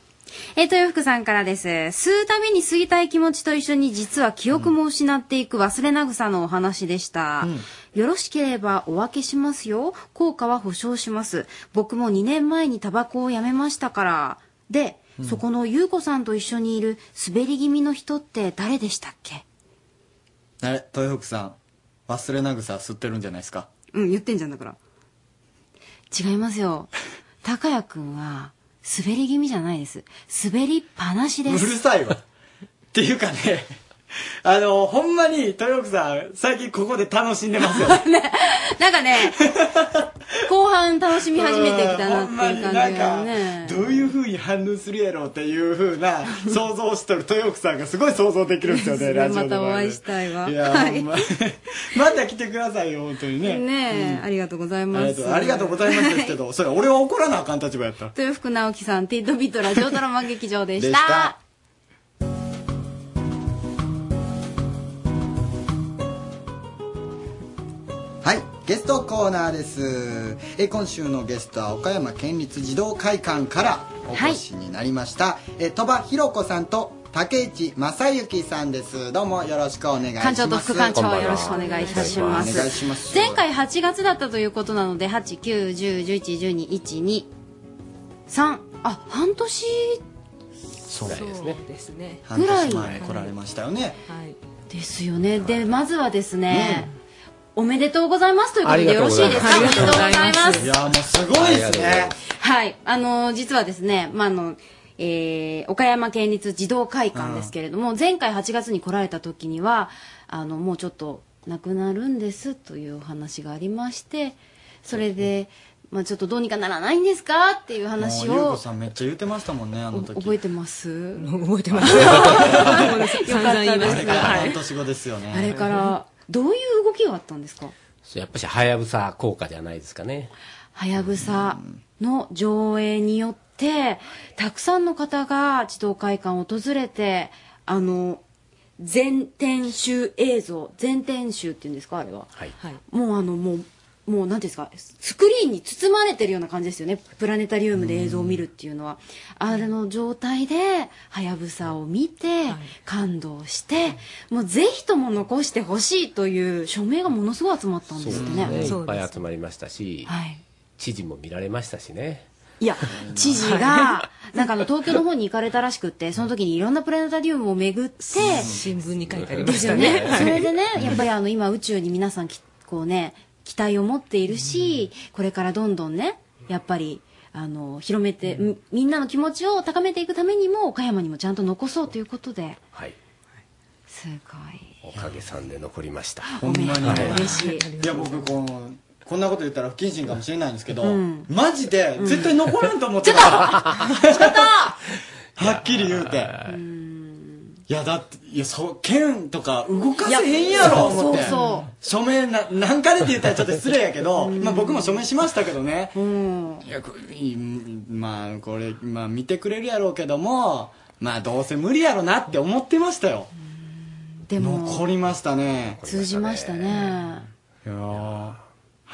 えー、豊福さんからです。吸うたびに吸いたい気持ちと一緒に実は記憶も失っていく忘れなぐさのお話でした。よろしければお分けしますよ。効果は保証します。僕も2年前にタバコをやめましたから。で、うんそこの優子さんと一緒にいる滑り気味の人って誰でしたっけ？あれ豊福さん忘れな草吸ってるんじゃないですか？うん、言ってんじゃんだから。違いますよ。高谷くんは、滑り気味じゃないです。滑りっぱなしうです。るさいわっていうかね あのほんまに豊福さん最近ここで楽しんでますよ ねなんかね、後半楽しみ始めてきたなっていう感じなんかがね。どういうふうに反応するやろうっていうふうな想像をしとる豊福さんがすごい想像できるんですよねラジオでたお会いしたいわ。いや、はいほんままた来てくださいよ本当にねねえ、ありがとうございます。ありがとうございますですけど、それ俺は怒らなあかん立場やった豊福直樹さん、ティッドビットラジオドラマ劇場。でしたゲストコーナーです。え今週のゲストは岡山県立児童会館からお越しになりました、え鳥羽ひろ子さんと竹内正幸さんです。どうもよろしくお願いします。館長と副館長よろしくお願いいたします。お願いします。前回8月だったということなので、8、9、10、11、12、1、2、3、あ、半年？そうですね。ですね半ぐらい年前来られましたよね、はい。ですよね。で、まずはですね、おめでとうございますということでよろしいですか？うございます。おめでとうございます。いやもうすごいですね。はい。あの、実はですね、まあ、あの、えー岡山県立児童会館ですけれども、前回8月に来られた時には、あの、もうちょっと亡くなるんですというお話がありまして、それで、まあ、ちょっとどうにかならないんですか？っていう話をもう優子さんめっちゃ言ってましたもんねあの時。覚えてます？覚えてます。よかった散々言いまです。したからはい半年後ですよね。あれからどういう動きがあったんですか？そうやっぱし、はやぶさ効果じゃないですかね。はやぶさの上映によってたくさんの方が児童会館を訪れてあの全天集映像全天集っていうんですかあれは、はい。もうあのもうもう何ですか？スクリーンに包まれてるような感じですよね。プラネタリウムで映像を見るっていうのは。あれの状態ではやぶさを見て、感動してもうぜひとも残してほしいという署名がものすごい集まったんですってね。いっぱい集まりましたし、はい。知事も見られましたしね。いや、知事が、なんかあの、東京の方に行かれたらしくって、その時にいろんなプラネタリウムを巡って、新聞に書いてありまですよしたね。ね。それでね、やっぱりあの、今宇宙に皆さんき、こうね、期待を持っているし、これからどんどんね、やっぱり、あの、広めて、みみんなの気持ちを高めていくためにも、岡山にもちゃんと残そうということで、はい。すごい。おかげさんで残りました。ほんまに。はい。嬉しい。いや僕このこんなこと言ったら不謹慎かもしれないんですけど、うん。マジで絶対残らんと思ってた、はっきり言うていやだっていやそう剣とか動かせへんやろ思って。そうそ署名な何回でって言ったらちょっと失礼やけど、まあ、僕も署名しましたけどね、いやこいまあこれ、まあ、見てくれるやろうけどもまあどうせ無理やろなって思ってましたよ。でも、残りましたね。通じましたね。いやー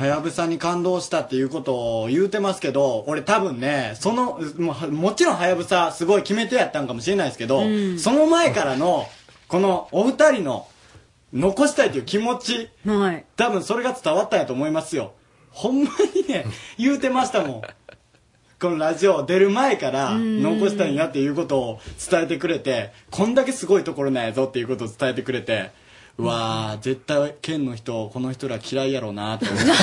はやぶさに感動したっていうことを言うてますけど、俺多分ね、その、もうもちろんはやぶさすごい決め手やったんかもしれないですけど、うんその前からの、このお二人の残したいという気持ち、はい。多分それが伝わったんやと思いますよ。ほんまにね、言うてましたもん。このラジオ出る前から残したいんやっていうことを伝えてくれて、こんだけすごいところなんやぞっていうことを伝えてくれて、うわー、絶対県の人、この人ら嫌いやろうなって思って。絶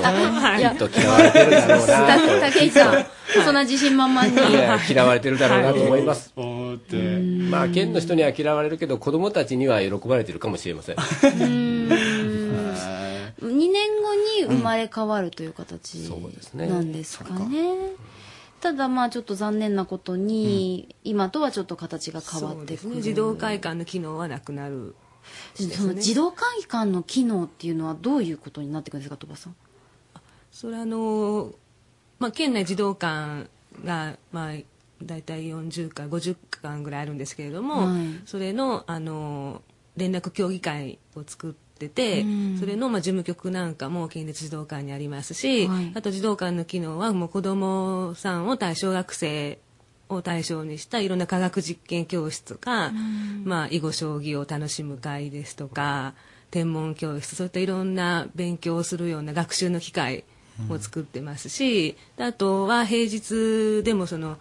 対 きっと嫌われてるだろうなと。竹井さん、そんな自信満々に。いや嫌われてるだろうなと思います。思って。まあ、県の人には嫌われるけど、子供たちには喜ばれてるかもしれません。2年後に生まれ変わるという形ねなんですかね。ただまあちょっと残念なことに、今とはちょっと形が変わってくる。児童会館の機能はなくなる。その児童会館の機能っていうのはどういうことになってくるんですか、鳥羽さん？それはあの、まあ、県内児童館が、まあ、大体40か50館ぐらいあるんですけれども、はい。それのあの連絡協議会を作ってて、うん。それの、まあ、事務局なんかも県立児童館にありますし、はい。あと児童館の機能はもう子どもさんを対小学生を対象にしたいろんな科学実験教室とか、まあ、囲碁将棋を楽しむ会ですとか天文教室そういったいろんな勉強をするような学習の機会も作ってますし、であとは平日でもその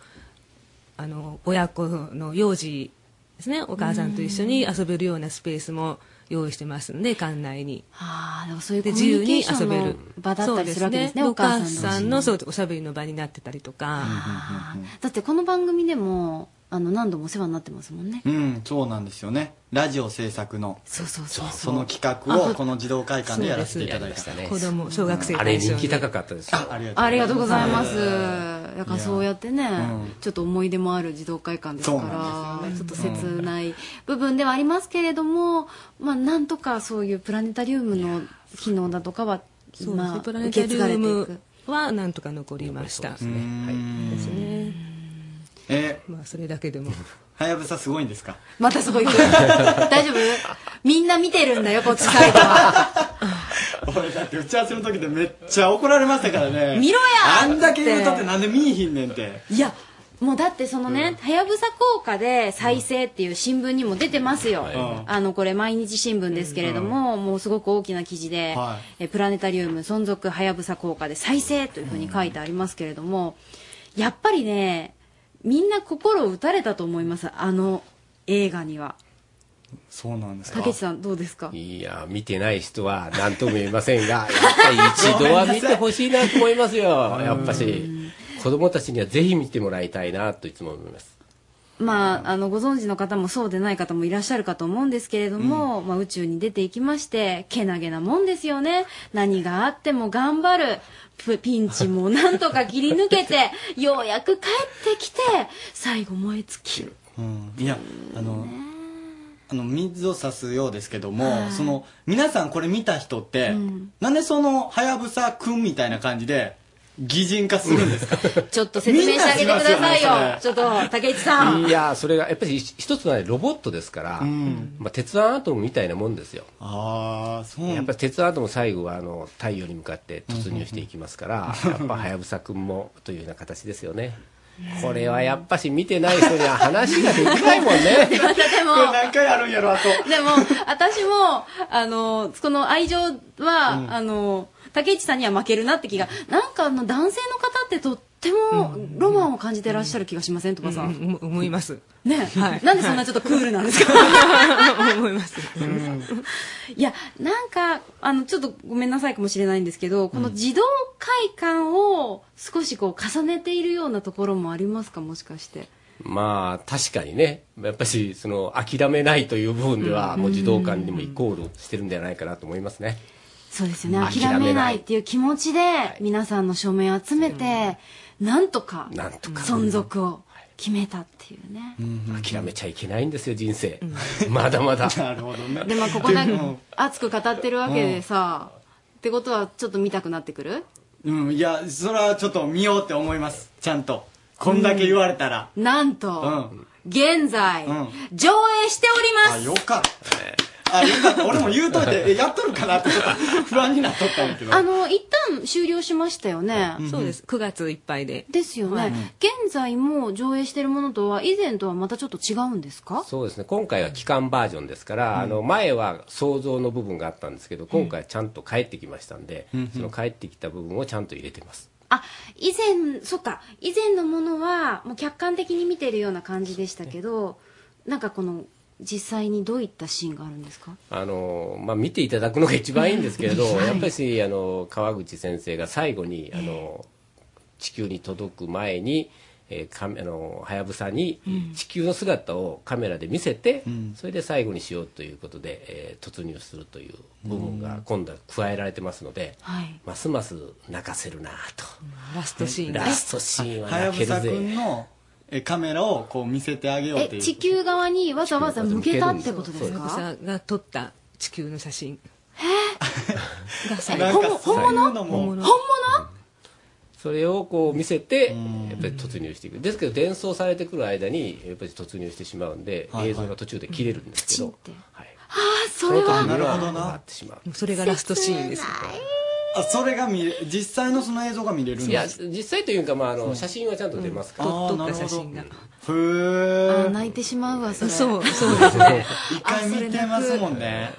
あの親子の幼児ですねお母さんと一緒に遊べるようなスペースも用意してますので館内に。ああ、そういうコでミュ自由にニケーシ場だったりするわけですね、そうお母さんお母さんのそうおしゃべりの場になってたりとか、だってこの番組でもあの何度もお世話になってますもんね。うんそうなんですよね。ラジオ制作の。そうそうそうその企画をこの児童会館でやらせていただいた。そうです。子供小学生あれ人気高かったですよ。ありありがとうございます。はだからそうやってね、うん。ちょっと思い出もある児童会館ですから、ちょっと切ない部分ではありますけれども、まあなんとかそういうプラネタリウムの機能だとかは、そうですね。まあプラネタリ受け継がれウていく。ム。はなんとか残りました。ですね。えまあそれだけでも。はやぶさすごいんですか？またすごい大丈夫？みんな見てるんだよ、こっちサイドは。俺だって打ち合わせの時でめっちゃ怒られましたからね。見ろや！あんだけ言うとってなんで見いひんねんって。いや、もうだってそのね、はやぶさ効果で再生っていう新聞にも出てますよ。うん。あの、これ毎日新聞ですけれども、もうすごく大きな記事で、はえプラネタリウム存続はやぶさ効果で再生というふうに書いてありますけれども、やっぱりね、みんな心を打たれたと思います、あの映画には。そうなんですか？竹内さんどうですか？いや見てない人は何とも言えませんがやっぱり一度は見てほしいなと思いますよ。やっぱし子供たちにはぜひ見てもらいたいなといつも思います。まあ、あのご存知の方もそうでない方もいらっしゃるかと思うんですけれども、まあ、宇宙に出ていきましてけなげなもんですよね。何があっても頑張る。プピンチもなんとか切り抜けて ようやく帰ってきて最後燃え尽きる。うん。いやあのあの水を差すようですけども、はい。その皆さんこれ見た人って、なんでそのはやぶさくんみたいな感じで擬人化するんですか？ちょっと説明してあげてくださいよ。ちょっと竹内さん。いやそれがやっぱり一つのねロボットですから、まあ、鉄腕アトムみたいなもんですよ。ああそうやっぱり鉄腕アトム最後はあの太陽に向かって突入していきますから、やっぱはやぶさくんもというような形ですよね。これはやっぱし見てない人には話ができないもんね。でもこれ何回あるんやろあと。でも私もあのこの愛情は、あの竹内さんには負けるなって気がなんかあの男性の方ってとってもロマンを感じてらっしゃる気がしません？とかさ、うん。思思います。ね、はい。なんでそんなちょっとクールなんですか？思います。いやなんかあのちょっとごめんなさいかもしれないんですけどこの児童会館を少しこう重ねているようなところもありますか？もしかして。まあ確かにね。やっぱしその諦めないという部分ではもう児童館にもイコールしてるんではないかなと思いますねそうですよね。諦諦めなめないいっていう気持ちで皆さんの署名を集めて、なんとかなんとか。存続を決めたっていうね、諦めちゃいけないんですよ人生、まだまだ。なるほどね。でまあここで熱く語ってるわけでさ、ってことはちょっと見たくなってくる？うん。いやそれはちょっと見ようって思います。ちゃんと。こんだけ言われたら。なんと、うん。現在、うん。上映しております。あよかったあよかった俺も言うといてえやっとるかなってちょっと不安になっとったんやけど。あの一旦終了しましたよね、そうです。9月いっぱいで。ですよね、はい。現在も上映しているものとは以前とはまたちょっと違うんですか？そうですね。今回は期間バージョンですから、あの前は想像の部分があったんですけど今回はちゃんと帰ってきましたんで、その帰ってきた部分をちゃんと入れてます。あ以前そっか。以前のものはもう客観的に見てるような感じでしたけどなんかこの実際にどういったシーンがあるんですか？あの、まあ、見ていただくのが一番いいんですけれど、やっぱりあの川口先生が最後にあの地球に届く前に、えーかあのはやぶさに地球の姿をカメラで見せて、それで最後にしようということで、えー突入するという部分が今度は加えられてますので、はい。ますます泣かせるなと。ラストシーンがラストシーンは泣けるぜえカメラをこう見せてあげようっていう。え地球側にわざわざ向けたってことですか？さが撮った地球の写真。が最なん後。かそういうのも。本物。それをこう見せてやっぱり突入していく。ですけど伝送されてくる間にやっぱり突入してしまうんで、はいはい。映像が途中で切れるんですけど、はい、ああそれは。なるほどな。は終わってしまう。それがラストシーンです。あそれが見れ実際のその映像が見れるんいやです実際というか、まあ、あの写真はちゃんと出ますから、あー撮った写真が。へあえ泣いてしまうわそれ。そう、そう。ですね。一回見てますもんね。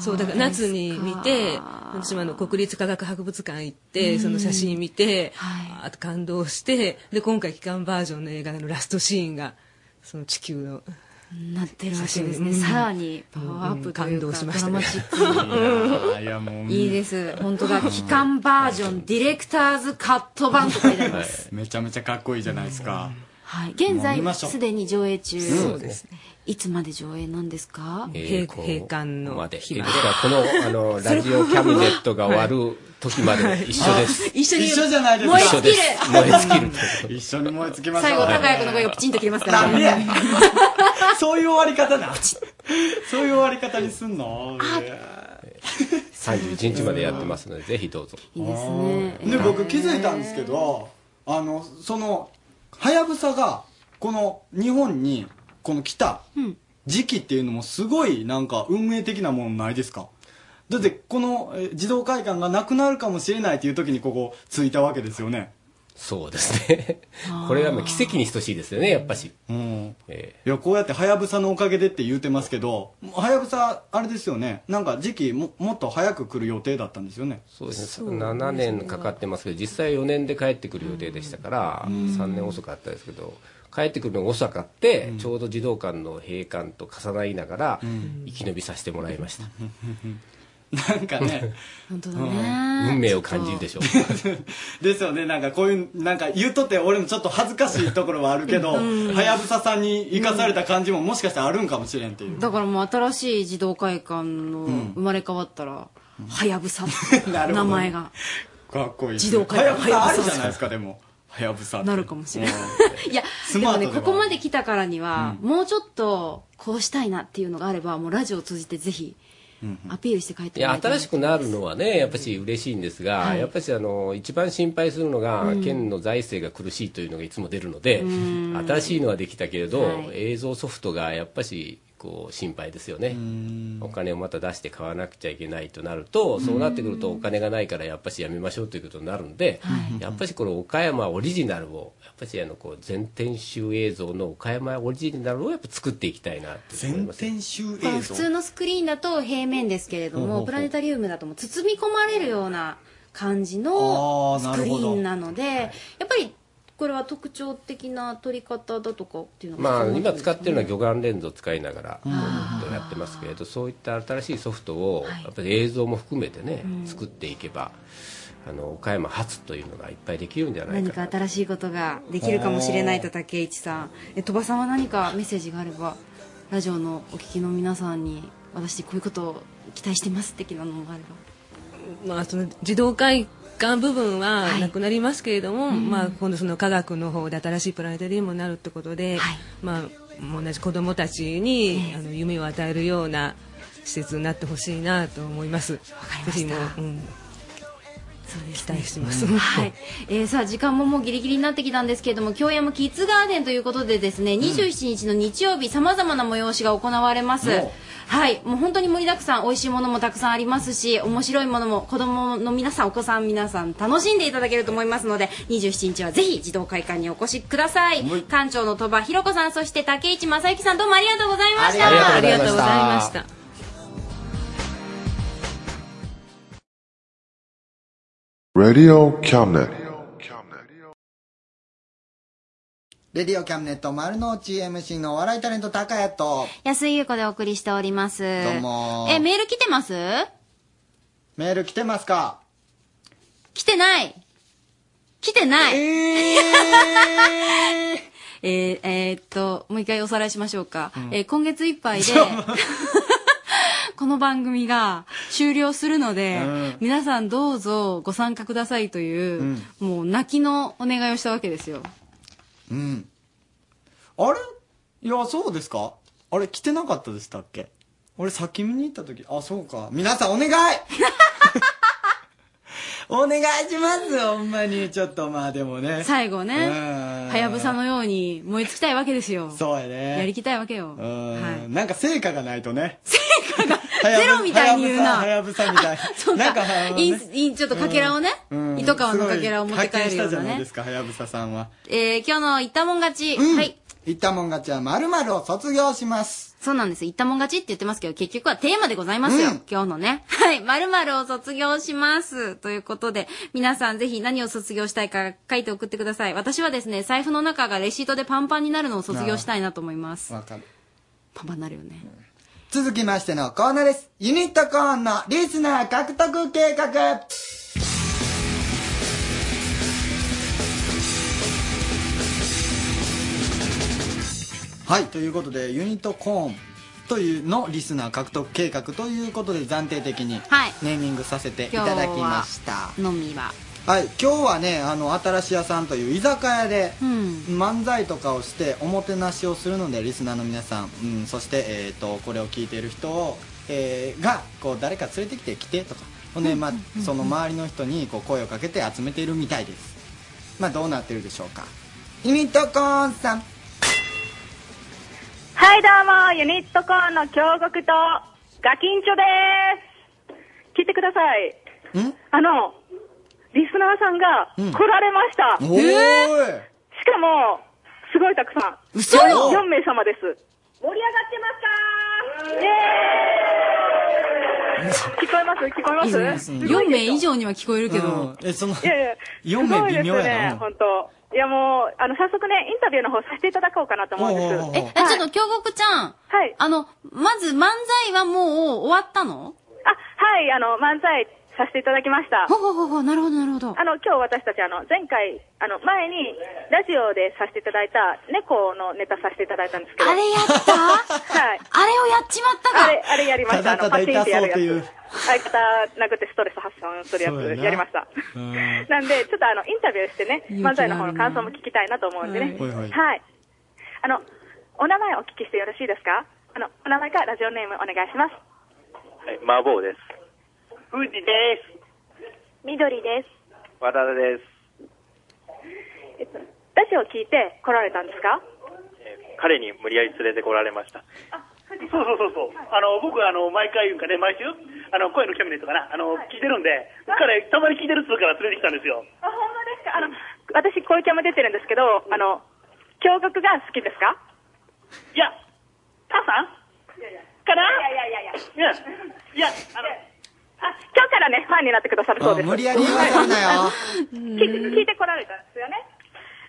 そうだから夏に見て私もあの国立科学博物館行って、うん。その写真見て、はい。あと感動してで今回期間バージョンの映画のラストシーンがその地球のなってるわけですね、うん。さらにパワーアップというか、ドね。ラマチックに。いいいです。本当だ。期間バージョンディレクターズカット版と書いてあります、めちゃめちゃかっこいいじゃないですか、はい、現在すでに上映中、そうですいつまで上映なんですか、えー閉閉館のまで。このあの ラジオキャビネットが終わる時まで一緒です。一緒に。一緒じゃないですか。燃え尽きる。燃え尽きると。一緒に燃え尽きましょう。最後高谷君の声がプチンと切れますから そういう終わり方なそういう終わり方にすんの？31日までやってますので、ぜひどうぞ。いいですね。で僕気づいたんですけどあのそのはやぶさがこの日本にこの来た時期っていうのもすごいなんか運命的なものないですか？だってこのえー児童会館がなくなるかもしれないっていう時にここ着いたわけですよねそうですね。これはもう奇跡に等しいですよね、やっぱし。うん。えいやこうやってはやぶさのおかげでって言うてますけどはやぶさあれですよね。なんか時期ももっと早く来る予定だったんですよね。そうですね。7年かかってますけど、実際4年で帰ってくる予定でしたから、3年遅かったですけど、帰ってくるのが遅かって、ちょうど児童館の閉館と重なりながら、生き延びさせてもらいました。なんかね。本当だね、運命を感じるでしょう。ですよね。なんかこういうなんか言っとって俺もちょっと恥ずかしいところはあるけどうん。はやぶささんに生かされた感じももしかしたらあるんかもしれんっていう。だからもう新しい児童会館の生まれ変わったら、はやぶさ名前が。かっこいい。自動会はやぶさあはやぶさりじゃないですかでも。はやぶさって。なるかもしれない。いやスでも。ねここまで来たからには、もうちょっとこうしたいなっていうのがあればもうラジオを通じてぜひアピールして帰っていや新しくなるのはねやっぱし嬉しいんですが、はい。やっぱしあの一番心配するのが、うん。県の財政が苦しいというのがいつも出るので、うん。新しいのはできたけれど、はい。映像ソフトがやっぱしこう心配ですよね。お金をまた出して買わなくちゃいけないとなるとそうなってくるとお金がないからやっぱしやめましょうということになるんで、やっぱしこの岡山オリジナルをぱしあのこう全編集映像の岡山オリジナルをやっぱ作っていきたいなって思います。全編集この普通のスクリーンだと平面ですけれどもプラネタリウムだともう包み込まれるような感じあのスクリーンなのでやっぱりこれは特徴的な撮り方だとかっていうのがまあ、今使ってるのは魚眼レンズを使いながらやってますけれどそういった新しいソフトをやっぱり映像も含めてね、作っていけばあの岡山発というのがいっぱいできるんじゃない何かか新しいことができるかもしれないと竹市さん。え鳥羽さんは何かメッセージがあればラジオのお聞きの皆さんに私こういうことを期待してます的なのがあれば。まあ、その児童会館部分はなくなりますけれども、まあ、今度その科学の方で新しいプラネタリウムになるってことで、まあ、同じ子どもたちに、あの夢を与えるような施設になってほしいなと思います。ぜひもう、うん、期待してます。はい、えーさあ時間ももうギリギリになってきたんですけれども京山キッズガーデンということでですね、27日の日曜日さまざまな催しが行われます。おはい。もう本当に盛りだくさん美味しいものもたくさんありますし面白いものも子供の皆さんお子さん皆さん楽しんでいただけると思いますので27日はぜひ児童会館にお越しください。館長の鳥羽ひろ子さんそして竹市正幸さんどうもありがとうございました。ありがとうございました。Radio Cabinet. レディオキャムネット丸の内 MC のお笑いタレント高谷と。安井優子でお送りしております。どうも。えメール来てます？メール来てますか？来てない。来てない。えー、えーっと、もう一回おさらいしましょうか。えー今月いっぱいで、この番組が終了するので、うん。皆さんどうぞご参加くださいという、もう泣きのお願いをしたわけですよ。うん。あれ？いやそうですか？あれ来てなかったでしたっけ？俺先見に行った時？あそうか。皆さんお願いお願いしますほんまにちょっとまあでもね最後ね、うんはやぶさのように燃え尽きたいわけですよ。そうやねやりきたいわけよ。うんなんか成果がないとね。成果がゼロみたいに言うなはやぶさみたい。なんか、いんいんちょっとかけらをね、うん糸川のかけらを持って帰るようなねしたじゃないで。すか、はやぶささんは。えー、今日の言ったもん勝ち。はい。言ったもん勝ちは〇〇を卒業します。そうなんです。言ったもん勝ちって言ってますけど、結局はテーマでございますよ。うん今日のね。はい。〇〇を卒業します。ということで、皆さんぜひ何を卒業したいか書いて送ってください。私はですね、財布の中がレシートでパンパンになるのを卒業したいなと思います。わかる。パンパンになるよね。続きましてのコーナーです。ユニットコーンのリスナー獲得計画。はい、ということで、ユニットコーンというのリスナー獲得計画ということで暫定的にはい。ネーミングさせていただきました。のみは。はい、今日はね、あの、新しい屋さんという居酒屋で、うん。漫才とかをしておもてなしをするのでリスナーの皆さん、うん、そして、えー、とこれを聞いている人を、えーがこう誰か連れてきて来てとかほんで、まあ、その周りの人にこう声をかけて集めているみたいです。まあどうなってるでしょうか。ユニットコーンさんはい、どうも、ユニットコーンの京極とガキンチョです。聞いてください。んあの、リスナーさんがうん来られました。おーいしかも、すごいたくさん。嘘4 4名様です。盛り上がってますか？イエーイ聞こえます？聞こえます？すごい4名以上には聞こえるけど。うんえそのいやいや、4名微妙やなすごいですね、本当。いやもう、あの、早速ね、インタビューの方させていただこうかなと思うんです。おうおうおうえ、あちょっと、京極ちゃん。はい。あの、まず漫才はもう終わったの？あ、はい、あの、漫才させていただきました。ほほほほ、なるほどなるほど。あの、今日私たち、あの、前回、あの、前に、ラジオでさせていただいた、猫のネタさせていただいたんですけど。あれやった？はい。あれをやっちまったかあれ、あれやりました。あの、パチンってやるやただただ痛そうというつ。相方殴ってストレス発散するやつやりました。うんなんで、ちょっとあの、インタビューしてね、漫才の方の感想も聞きたいなと思うんでね。はいはいはい。あの、お名前お聞きしてよろしいですか？あの、お名前かラジオネームお願いします。はい、麻婆です。富士です。緑です。和田です。えっと、ラジオ聞いて来られたんですか？彼に無理やり連れてこられました。そうそうそうそう。あの、僕、あの、毎回言うかね、毎週、あの、声のキャビネットかな、あの、聞いてるんで、彼、たまに聞いてるっつうから連れてきたんですよ。あ、ほんまですか？あの、私、小池も出てるんですけど、あの、京極が好きですか？いや、タさん？かな？いやいやいやいや。いや、いや、あの、あ、今日からね、ファンになってくださるそうです。あ無理やり言わせるなよ。聞いて聞いてこられたんですよね。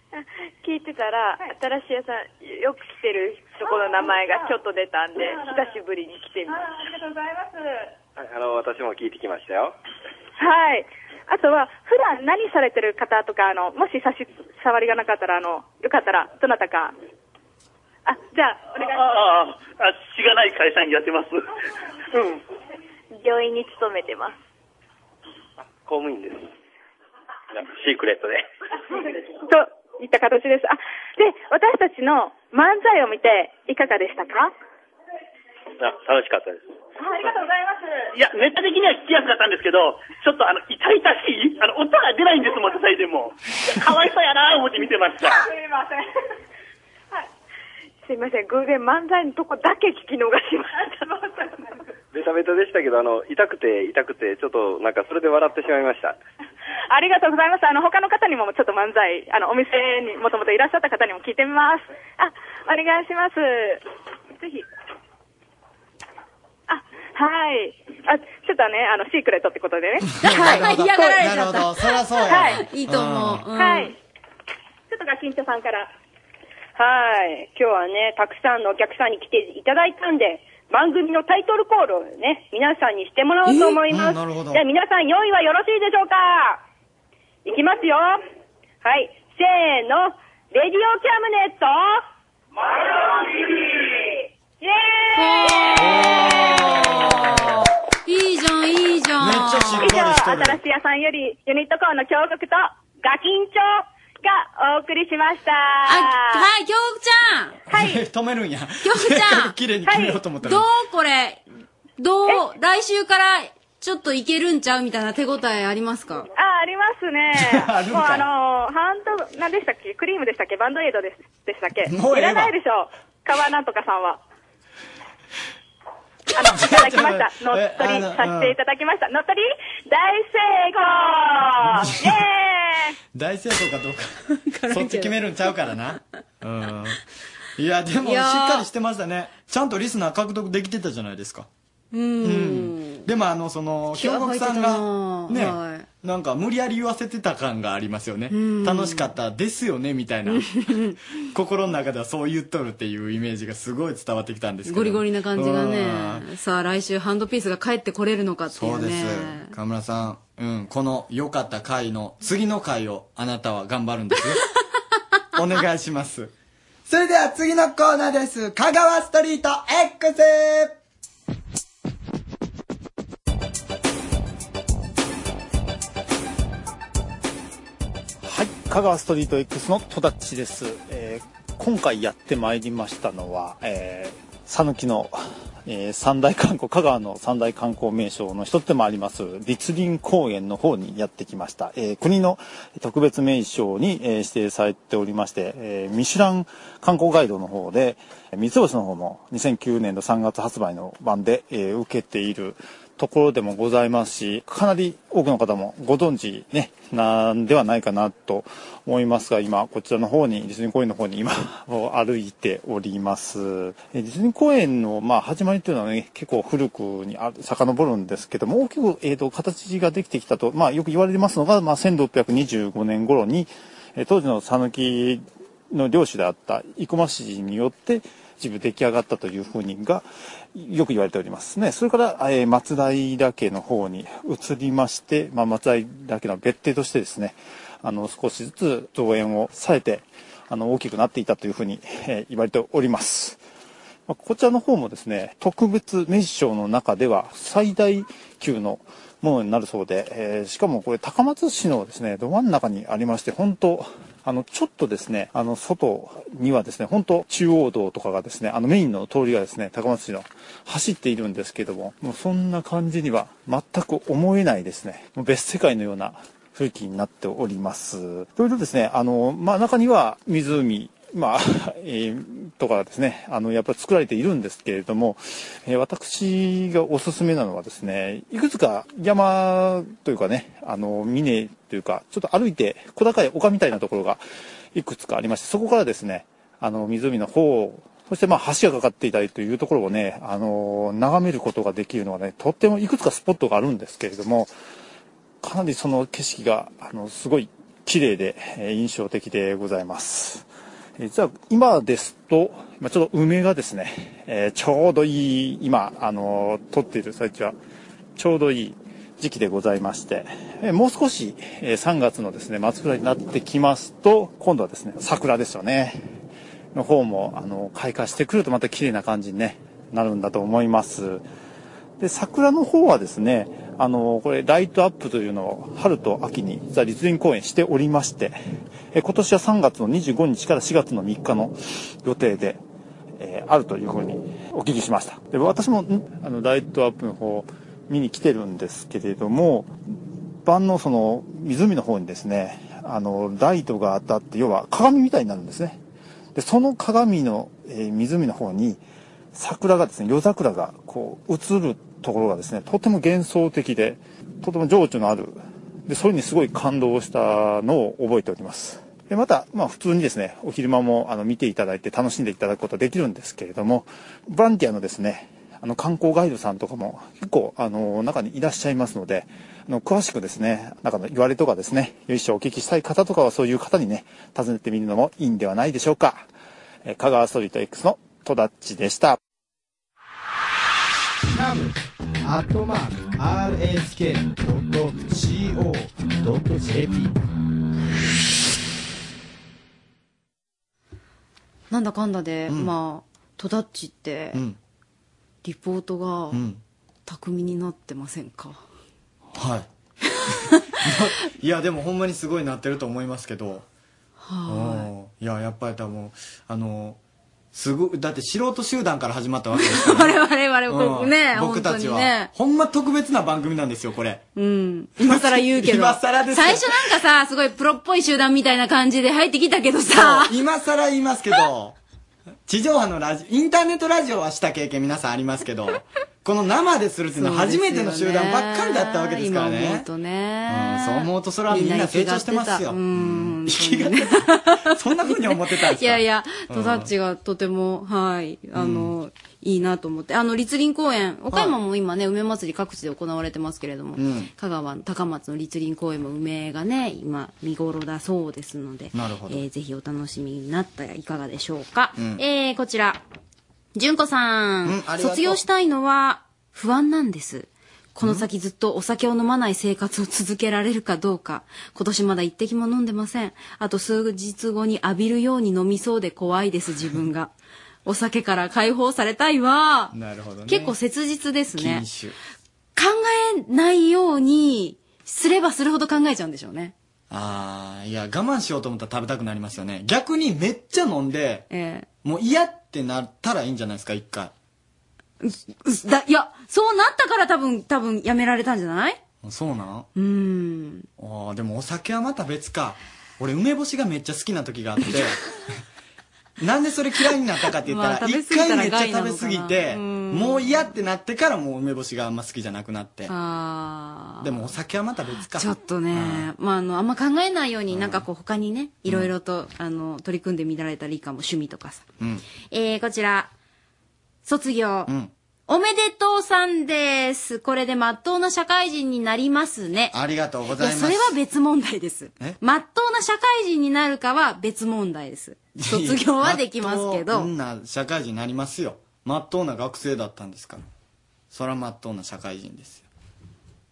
聞いてたら、新しい屋さん、よく来てるところの名前がちょっと出たんで、久しぶりに来てみまあありがとうございます。はい、あの、私も聞いてきましたよ。はい。あとは、普段何されてる方とか、あの、もし差し障りがなかったら、あの、よかったら、どなたか。あ、じゃあ、お願いしああ、あ、しがない会社員やってます。うん。す。病院に勤めてます。公務員です。シークレットで。ます。といった形です。あ、で、私たちの漫才を見て、いかがでしたか？あ楽しかったです。あありがとうございます。いや、ネタ的には聞きやすかったんですけど、ちょっとあの、痛々しいあの、音が出ないんですもん、叩いても。かわいそうやなぁ思って見てました。すみません。すいません、偶然漫才のとこだけ聞き逃しました。ベタベタでしたけど、あの、痛くて痛くて、ちょっとなんかそれで笑ってしまいました。ありがとうございます。あの、他の方にもちょっと漫才、あの、お店にもともといらっしゃった方にも聞いてみます。あ、お願いします。ぜひ。あ、はい。あ、ちょっとね、あの、シークレットってことでね。なるほど嫌がられちゃったなるほどそりゃそうやはい。いいと思う。うんはい。ちょっとガキンチョさんから。はい。今日はね、たくさんのお客さんに来ていただいたんで、番組のタイトルコールをね、皆さんにしてもらおうと思います。えうんなるほどじゃあ皆さん用意はよろしいでしょうか？いきますよ。はい。せーの。レディオキャムネット。イエーイいいじゃん、いいじゃん。めっちゃしっかり以上、しとる新しい屋さんより、ユニットコーンの京極とガキンチョがお送りしました。あ、はい、京極ちゃん。はい。止めるんや京極ちゃん。綺麗に決めようと思ったどうこれ、どう、来週からちょっといけるんちゃうみたいな手応えありますか？あ、ありますね。あるんかい。もうあのー、ハンド、何でしたっけ？クリームでしたっけ？バンドエイドででしたっけ？もうええわ。いらないでしょ。川なんとかさんは。あの、いただきました。乗っ取りさせていただきました。乗っ取り大成功。イェーイ。大成功かどうかそっち決めるんちゃうからな。うん。いいやでもしっいやー。かりしてましたね。ちゃんとリスナー獲得できてたじゃないですかうん。でもあのその京極さんがね、はい。なんか無理やり言わせてた感がありますよね。ん。楽しかったですよねみたいな。心の中ではそう言っとるっていうイメージがすごい伝わってきたんですけど。ゴリゴリな感じがうん。ねさあ来週ハンドピースが帰ってこれるのかっていそうです。河村さん、うん、この良かった回の次の回をあなたは頑張るんです。よ お願いします。それでは次のコーナーです。香川ストリート X 香川ストリート X の戸田っちです、えー今回やってまいりましたのは、えー讃岐の、えー三大観光香川の三大観光名所の一つでもあります栗林公園の方にやってきました、えー国の特別名勝に、えー指定されておりまして、えーミシュラン観光ガイドの方で三つ星の方も2009年の3月発売の版で、えー受けているところでもございますし、かなり多くの方もご存知ね、なんではないかなと思いますが、今、こちらの方に、ディズニー公園の方に今、歩いております。えディズニー公園の、まあ、始まりというのはね、結構古くにあ遡るんですけども、大きく、えっ、と、形ができてきたと、まあ、よく言われてますのが、まあ、1625年頃に、え当時の讃岐の領主であった生駒氏によって一部出来上がったというふうにがよく言われておりますね。それから、えー松平家の方に移りまして、まあ、松平家の別邸としてですね、あの、少しずつ増援をされて、あの、大きくなっていたというふうに、えー言われております。まあこちらの方もですね、特別名称の中では最大級のものになるそうで、えーしかもこれ高松市のですね、ど真ん中にありまして、本当あの、ちょっとですね、あの、外にはですね、本当中央道とかがですね、あのメインの通りがですね、高松市の走っているんですけども、もうそんな感じには全く思えないですね、もう別世界のような雰囲気になっております。それとですね、あの、まあ、中には湖、まあ、えーとかですね、あの、やっぱり作られているんですけれども、えー私がおすすめなのはですね、いくつか山というかね、あの、峰というか、ちょっと歩いて小高い丘みたいなところがいくつかありまして、そこからですね、あの、湖の方そしてまあ橋がかかっていたりというところをね、あの眺めることができるのはね、とってもいくつかスポットがあるんですけれども、かなりその景色が、あの、すごい綺麗で、えー印象的でございます。えー実は今ですと、今ちょっと梅がですね、えーちょうどいい、今、あの撮っている最中は、ちょうどいい時期でございまして、えーもう少し、えー3月のですね、末ぐらいになってきますと、今度はですね、桜ですよね。の方も、あの、開花してくるとまた綺麗な感じにね、なるんだと思います。で、桜の方はですね、あの、これ、ライトアップというのを春と秋に、実は立林公園しておりまして、え今年は3月の25日から4月の3日の予定で、えーあるというふうにお聞きしました。で、私も、あの、ライトアップの方、見に来てるんですけれども、晩のその、湖の方にですね、あの、ライトが当たって、要は鏡みたいになるんですね。で、その鏡の、えー湖の方に、桜がですね、夜桜がこう映るところがですね、とても幻想的で、とても情緒のある、で、それにすごい感動したのを覚えております。で、また、まあ普通にですね、お昼間もあの見ていただいて楽しんでいただくことができるんですけれども、ボランティアのですね、あの観光ガイドさんとかも結構あの中にいらっしゃいますので、あの詳しくですね、中の言われとかですね、よいしょお聞きしたい方とかはそういう方にね、尋ねてみるのもいいんではないでしょうか。え香川ストリート X の戸田っちでした。アットマーク RSK.CO.JP なんだかんだで、まあ戸田っちって、うん。リポートがうん。巧みになってませんか、はい。いやでもほんまにすごいなってると思いますけど。はうん。いややっぱり多分あのすごいだって素人集団から始まったわけですかいら、我々我々、うん。ね。僕たちは、本当にねほんま特別な番組なんですよこれ。うん。今更言うけど。今更ですよ。最初なんかさすごいプロっぽい集団みたいな感じで入ってきたけどさ。今更言いますけど。地上波のラジオインターネットラジオはした経験皆さんありますけどこの生でするっていうのは初めての集団ばっかりだったわけですから今思うね。とね。うんそう思うとそれはみんな成長してますよ。うん。そんな風に思ってたんですか？いやいや、うんトタッチがとても、はい、あの、いいなと思って。あの、立林公園、岡山も今ね、梅祭り各地で行われてますけれども、うん香川の高松の立林公園も梅がね、今、見頃だそうですので、なるほどえーぜひお楽しみになったらいかがでしょうか？うんえー、こちら、純子さん,、卒業したいのは不安なんです。この先ずっとお酒を飲まない生活を続けられるかどうか。今年まだ一滴も飲んでません。あと数日後に浴びるように飲みそうで怖いです、自分が。お酒から解放されたいわ。なるほどね。結構切実ですね禁。酒考えないようにすればするほど考えちゃうんでしょうね。ああ、いや、我慢しようと思ったら食べたくなりますよね。逆にめっちゃ飲んで、えもう嫌ってなったらいいんじゃないですか、一回。えだ、いや、そうなったから多分、多分やめられたんじゃない？そうなん？うーん。ああ、でもお酒はまた別か。俺、梅干しがめっちゃ好きな時があって、なんでそれ嫌いになったかって言ったら、まあ食べ一過ぎたら回めっちゃ食べ過ぎ害なのて、かなうんもう嫌ってなってからもう梅干しがあんま好きじゃなくなって。あでもお酒はまた別か。ちょっとね、まあ、あの、あんま考えないように、なんかこう、他にね、いろいろと、あの、取り組んでみられたらいいかも、趣味とかさ。うん。えー、こちら、卒業。うん。おめでとうさんです。これで真っ当な社会人になりますね。ありがとうごいや、ざいます。それは別問題です。え？真っ当な社会人になるかは別問題です。卒業はできますけどまっとう。な社会人になりますよ。まっとうな学生だったんですから。そらまっとうな社会人ですよ。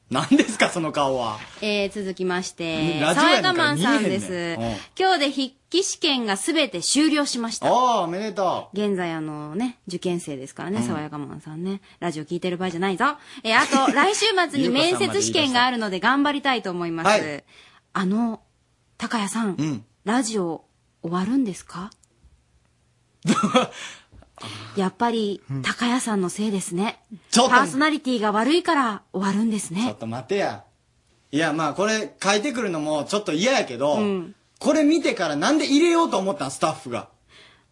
何ですか、その顔は？えー、続きまして、ラジやかマンさんです。今日で筆記試験がすべて終了しました。おー、おめでと現在あのね、受験生ですからね、うんさわやかマンさんね。ラジオ聞いてる場合じゃないぞ。えーあと、来週末に面接試験があるので頑張りたいと思います。はいあの、高谷さんラジオ終わるんですか？やっぱり、高谷さんのせいですね。ちょっとパーソナリティが悪いから終わるんですう。ちょねっ。と待てや。いや、まあこれ書いてくるのもちょっと嫌やけど、これ見てからなんで入れようと思ったん、スタッフが。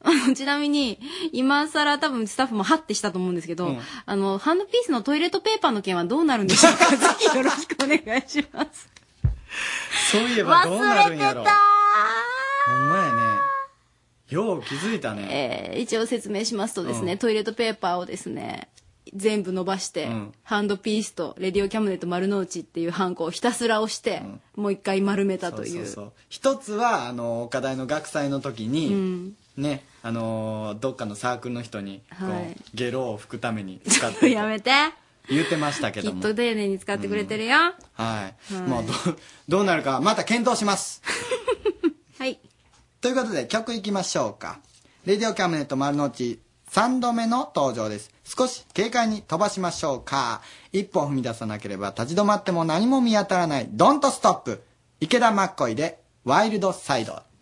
あ のちなみに、今更多分スタッフもハッてしたと思うんですけど、うんあの、ハンドピースのトイレットペーパーの件はどうなるんでしょうか ぜひよろしくお願いします。そういえばどうなるんやろ。忘れてたほんまやね。よう気づいたね。えー一応説明しますとですね、うん。トイレットペーパーをですね、全部伸ばして、うん。ハンドピースとレディオキャムネット丸の内っていうハンコをひたすら押して、もう一回丸めたという。そうそうそう。一つはあの岡大の学祭の時に、うん。ねあのーどっかのサークルの人にはい。ゲロを拭くために使って やめて。言ってましたけきっと丁寧に使ってくれてるよ。はい、はい。もうどうどうなるかまた検討します。はいということで曲いきましょうか。レディオキャムネット丸の内3度目の登場です。少し軽快に飛ばしましょうか。一歩踏み出さなければ立ち止まっても何も見当たらない。ドントストップ。池田マッコイでワイルドサイド「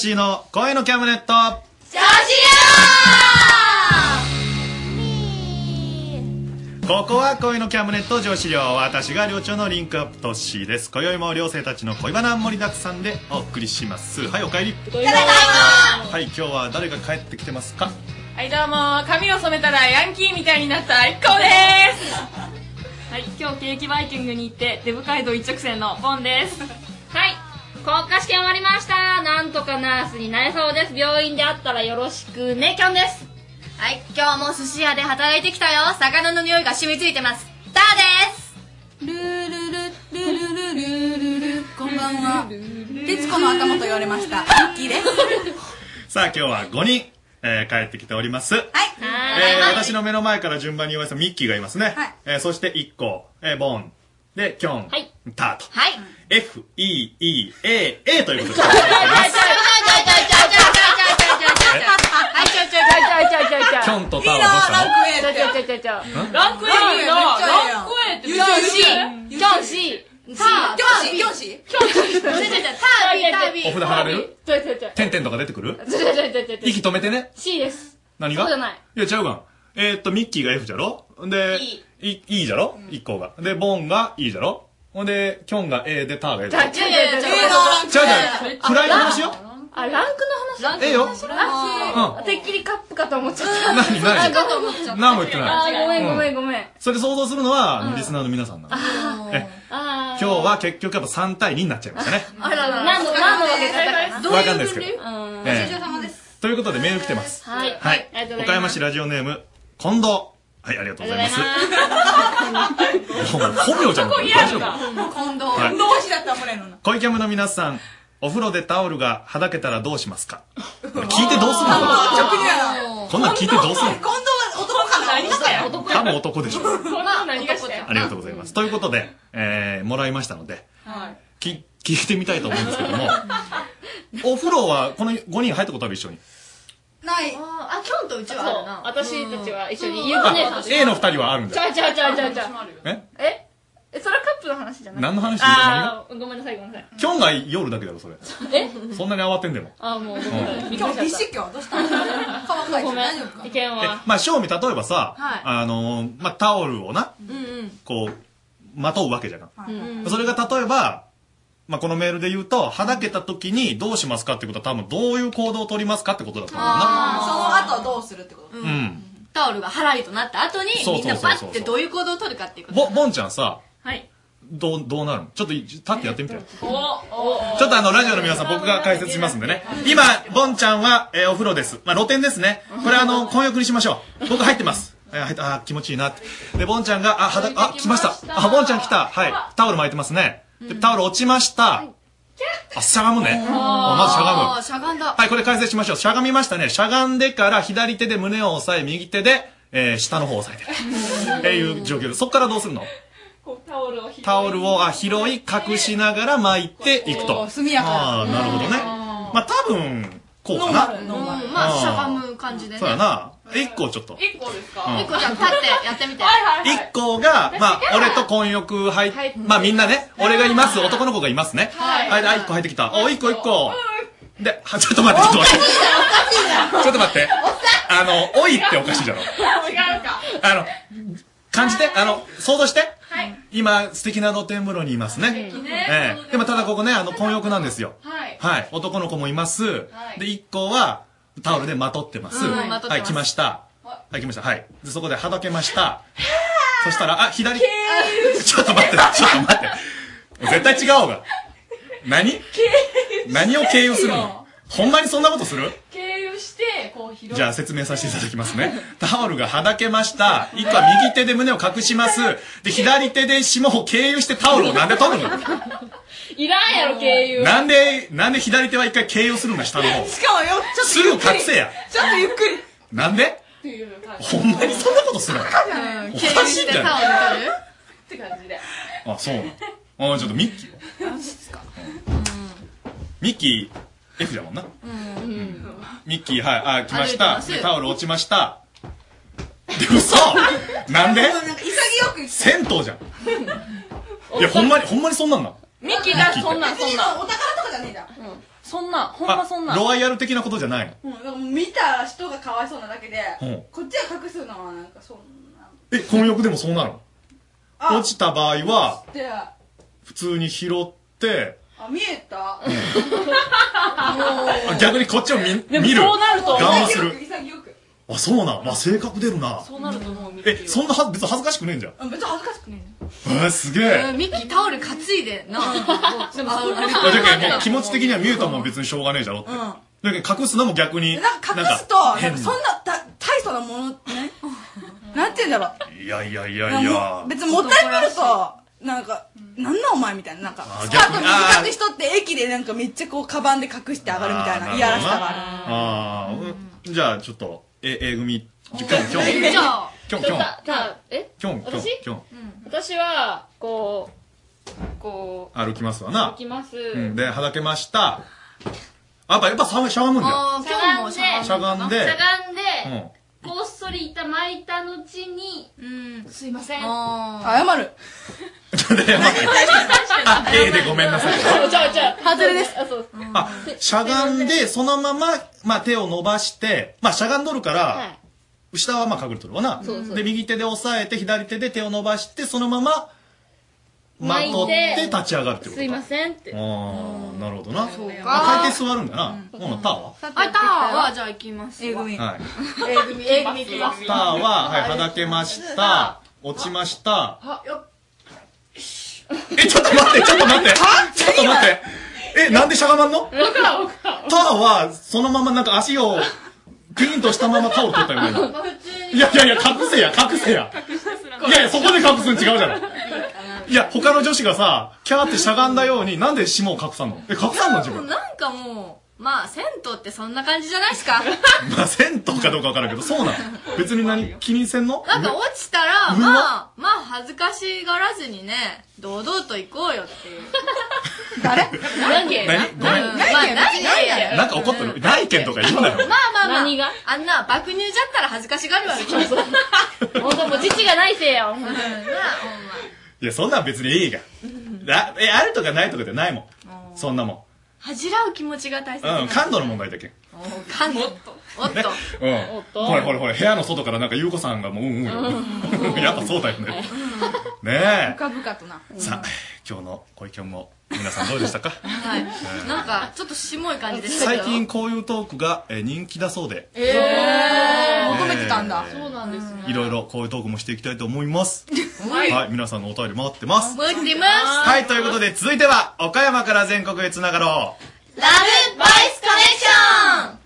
シーの声のキャムネット。ここは恋のキャムネット上司寮私が寮長のリンクアップトッシーです。今宵も寮生たちの恋バナ盛りだくさんでお送りします。はいお帰り。ただいまはい今日は誰が帰ってきてますか？はいどうも髪を染めたらヤンキーみたいになった一行です。はい今日ケーキバイキングに行ってデブ街道一直線のボンです。はい国家試験終わりましたかナースになれそうです。病院で会ったらよろしくねキョンです。はい、今日も寿司屋で働いてきたよ。魚の匂いが染みついてます。ターです。ルールルルルルルルル。こんばんは。徹子の頭と言われました。ミッキーです。さあ今日は5人、えー帰ってきております。はい、えー私の目の前から順番に言われたミッキーがいます。ね、えーそして1個、えーボン。でキョン、タート、はい、F, E, E, A, A ということで。す。キョンとタオどうしたの？ランク A の、ランク A って、キョン C、キョン C。教師教師教師ター。ビー。ター。ビー。お札貼られる？てんてんとか出てくる？息止めてね？C です。何が？そうじゃない。いや違うがんえっとミッキーが F じゃろ？でいいじゃろ？一個が。でボンが E じゃろ？ほんでキョンが A でターが A じゃろちょいちょいちょいちょいちゃうちゃう暗い話よあランクの話ええよあてっきりカップかと思っちゃった何何あかと思っちゃった何も言ってないあごめんごめうんごめんそれ想像するのは、あのリスナーの皆さんなの今日は結局やっぱ3対2になっちゃいましたねあらら何の何のわけだどういうわかんないですけどうんええごちそうさまですということでメール来てますはいはい岡山市ラジオネーム近藤はいありがとうございます。もう本名じゃん大丈夫？近藤。はい。同士だったらもらえるの。恋キャムの皆さんお風呂でタオルがはだけたらどうしますか？聞いてどうするの？こんなん聞いてどうするの？近藤は男かな？何したよ。男多分男でしょ。こんな何がしたよ。ありがとうございます。ということで、えー、もらいましたのではい。き聞いてみたいと思うんですけども。お風呂はこの5人入ったことある？一緒にない。あ、キョンとうちはあるな。私たちは一緒にゆうこ姉さんと A の2人はあるんだ。ちゃうちゃうちゃうちゃうちゃう。ええ？えそれはカップの話じゃない？何の話？あーごめんなさいごめんなさい。キョンが夜だけだろそれ。え？そんなに慌てんでも。あーもうごめんなさい。うん。びっくりしちゃった。今日どうした顔かいごめん。大丈夫か？意見えはまあ正味例えばさ、はい。あのーまあタオルをなうんうん。こうまとうわけじゃん、うん。それが例えばまあ、このメールで言うと、はだけた時にどうしますかってことは多分どういう行動を取りますかってことだと思うな。その後どうするってことうん。タオルがハラリとなった後にそうみんなそうそうそうバッてどういう行動を取るかっていうことぼ、ぼんちゃんさ、はいどう、どうなるの？ちょっとい、立ってやってみてよ。おおちょっとあの、ラジオの皆さん僕が解説しますんでね。今、ボンちゃんは、えーお風呂です。まあ、露天ですね。これあの、混浴にしましょう。僕入ってます。えー入った、あー、気持ちいいなって。で、ボンちゃんが、あ、はだ、あ、来ました。あ、ボンちゃん来た。はい。タオル巻いてますね。で、タオル落ちました。あ、しゃがむね。あまずしゃがむ。しゃがんだはい、これ解説しましょう。しゃがみましたね。しゃがんでから左手で胸を押さえ、右手で、えー下の方を押さえてる。っていう状況です。そこからどうするの？タオルを拾いタオルをあ拾い隠しながら巻いていくと。速やかああ、なるほどね。まあ多分、こうかな。うんまあしゃがむ感じでねそうやな。一個ちょっと。一個ですか？うん一個じゃあ立ってやってみて一個が、まあ、俺と混浴入っ、まあみんなね、俺がいます、男の子がいますね。はいはい、あ、一個入ってきた。お、一個一個。で、は、ちょっと待って、ちょっと待って。ちょっと待って。あの、おいっておかしいじゃろ。違うかあの、感じて、あの、想像して。はい今、素敵な露天風呂にいますね。ええ。でもただここね、あの、混浴なんですよ。はいはい。男の子もいます。で、一個は、タオルでまとってます。うんまとってますはい、来ました。はい、来ました。はい。で、そこではだけました。そしたら、あ、左。ちょっと待って、ちょっと待って。絶対違うが。何？何を経由するの？ほんまにそんなことする？経由してこう拾いじゃあ説明させていただきますね。タオルがはだけました。一個は右手で胸を隠します。で、左手で霜を経由してタオルをなんで取るの？いらんやろ経由。なんで、なんで左手は一回経由するの下の方。しかもよちょっとすぐ隠せや。ちょっとゆっくり。なんで？っていう感じほんまにそんなことするの？うんおかしいんじゃない？って感じであ、そうなの。あ、ちょっとミッキーはミッキー、F だもんな。ミッキー、はい、あ、来ました。タオル落ちました。で、嘘！なんで？潔く銭湯じゃん。いや、ほんまに、ほんまにそんなんなんミッキーがそんなんそんなんお宝とかじゃねゃん。そんな、ほんまそんな。ロワイヤル的なことじゃないの？うん、だからもう見た人がかわいそうなだけで、うんこっちは隠すのはなんかそんな。え、混浴でもそうなの？あ落ちた場合は、で、あ、普通に拾って、見えた？あ逆にこっちを見見る。そうなると思うガン見する。潔く。あ、そうなん。まあ、性格出るな。そうなると思う、え、そんなは、別に恥ずかしくねえんじゃん。うん別に恥ずかしくねえー、すげえ。ミッキータオル担いでな。でもそういやだけどもう気持ち的には見えたもん別にしょうがねえじゃろって。だけど隠すのも逆に。なんか隠すと、なんかそんなた大層なもの、ね？なんて言うんだろう。いやいやいやいや。別にもったいぶると、なんか、なんなんお前みたいな。なんか、あスカート逆に短くしとって駅でなんかめっちゃこう、カバンで隠して上がるみたいな、いやらしさがある。ああ、うんじゃあちょっと、え、え組、きょんきょん。きょんきょんきょん。きょんきょんきょん。私は、こう、こう歩きますわ、な歩。きます。うん、で、はだけました。あ、やっぱ、やっぱしゃがむんだよ。しゃがんでしゃがんでしゃがんで、こっそり板巻いた後に、すいません。謝る。あ、A でごめんなさい。ちゃうちゃうちゃう。外れです。あ、そう。あ、しゃがんで、そのまま、まあ手を伸ばして、まあしゃがんどるから、下はまあ隠れとるわな。そうそうで、右手で押さえて、左手で手を伸ばして、そのまま、まとって立ち上がるってことすいませんって。ああ、なるほどな。そうかあ回転座るんだな。ほな、ターは？あ、ターは、じゃあ行きます。A 組。はい。A 組、A 組行きます。ターは、はい、はだけました。落ちました。あ、よえ、ちょっと待って、ちょっと待って。ちょっと待って。え、なんでしゃがまんの？ターは、そのままなんか足を、ピーンとしたままタオル取ったよね。いやいやいや、隠せや、隠せや。いやいや、そこで隠すん違うじゃない。いや、他の女子がさ、キャーってしゃがんだように、なんで霜を隠さんの？え、隠さんの自分？なんかもう、まあ、銭湯ってそんな感じじゃないですか。まあ、銭湯かどうかわからんけど、そうなの。別に何、気にせんの？なんか落ちたら、まあ、まあ、恥ずかしがらずにね、堂々と行こうよっていう。誰？何？件何？ごめん。まあ、なんか怒ってる？内見とか言うなよ。まあまあまあ、何が？あんな、爆乳じゃったら恥ずかしがるわけ。ほんともう父がないせいやん。うん。なあほんまいや、そんなん別にいいが。あえ、あるとかないとかじゃないもん。そんなも恥じらう気持ちが大切ん。うん、感度の問題だけ。感動。おっと。うん。とほらほらほら、部屋の外からなんか、ゆうこさんがもう、うんうんよ。やっぱそうだよね。ね深々とな。え。さあ、今日のご意見も、皆さんどうでしたか？はい。なんか、ちょっとしもい感じでしたけど。最近こういうトークがえー人気だそうで、えー、求めてたんだ。そうなんですね。いろいろこういうトークもしていきたいと思います。はいはい、皆さんのお便り待ってます。待ってます。はい、ということで続いては、岡山から全国へつながろう。ラブボイスコネクション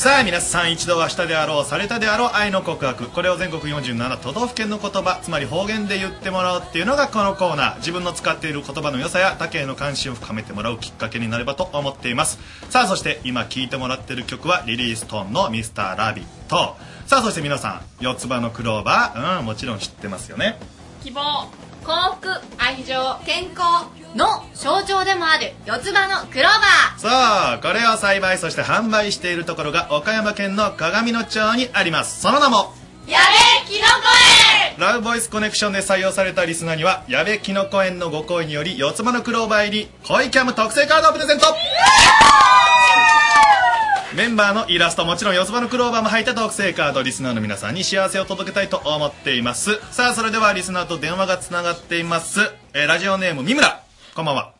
さあ皆さん一度はしたであろうされたであろう愛の告白。これを全国47都道府県の言葉つまり方言で言ってもらうっていうのがこのコーナー。自分の使っている言葉の良さや他県への関心を深めてもらうきっかけになればと思っています。さあそして今聴いてもらってる曲はリリーストーンの「ミスターラビット。さあそして皆さん四つ葉のクローバー。うんもちろん知ってますよね。希望、幸福、愛情、健康の象徴でもある四つ葉のクローバさあこれを栽培そして販売しているところが岡山県の鏡野町にあります。その名もーやべえキノコラブボイスコネクションで採用されたリスナーには矢部きのこ園のご好意により四つ葉のクローバー入り恋キャム特製カードをプレゼントメンバーのイラストもちろん四つ葉のクローバーも入った特製カードリスナーの皆さんに幸せを届けたいと思っています。さあそれではリスナーと電話がつながっています、えーラジオネーム三村こんばんは。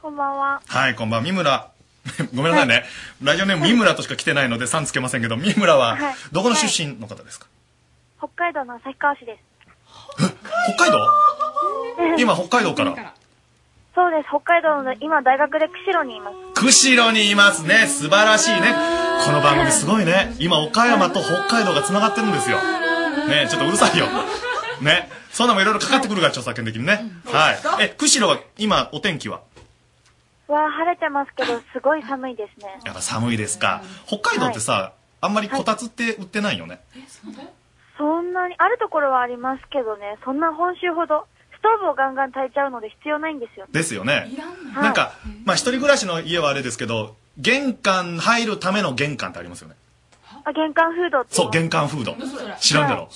こんばんは。はいこんばんは。三村。ごめんなさいね、ラジオネーム三村としか来てないのでさんつけませんけど三村ははい。どこの出身の方ですか、北海道の旭川市です。北海道？今北海道からそうです。北海道の今大学で釧路にいます。釧路にいますね。素晴らしいね。この番組すごいね。今岡山と北海道がつながってるんですよ。ねちょっとうるさいよ。ね。そんなもいろいろかかってくるから著作権的にね。はい。え釧路は今お天気は？わあ、晴れてますけど、すごい寒いですね。やっぱ寒いですか。北海道ってさ、あんまりこたつって売ってないよね、そんなに、あるところはありますけどね、そんな本州ほど、ストーブをガンガン炊いちゃうので必要ないんですよ。ですよねはいなんかまあ一人暮らしの家はあれですけど玄関入るための玄関ってありますよねあ、玄関フードって。そう玄関フード知らんだろ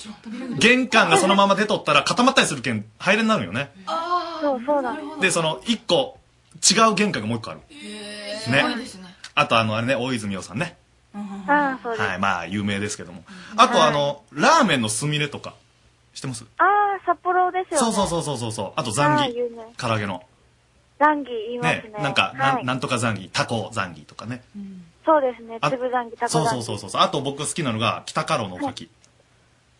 玄関がそのまま出とったら固まったりするけん入れになるよねそうそうだ。で、その一個違う玄関がもう一個ある。すごいですね。あとあの、あれね、大泉洋さんね。ああ、そうです。はい、まあ、有名ですけども。あとあの、ラーメンのすみれとか、知ってます？ああ、札幌ですよね。そうそうそうそうそう。あとザンギあー有名。唐揚げの。ザンギ言いますね。ね、なんか、なはいんなんとかザンギ、タコザンギとかね。そうですね。あ粒ザンギ、タコそうザンギ。そうそうそうそう。あと僕好きなのが、北カロのおかき。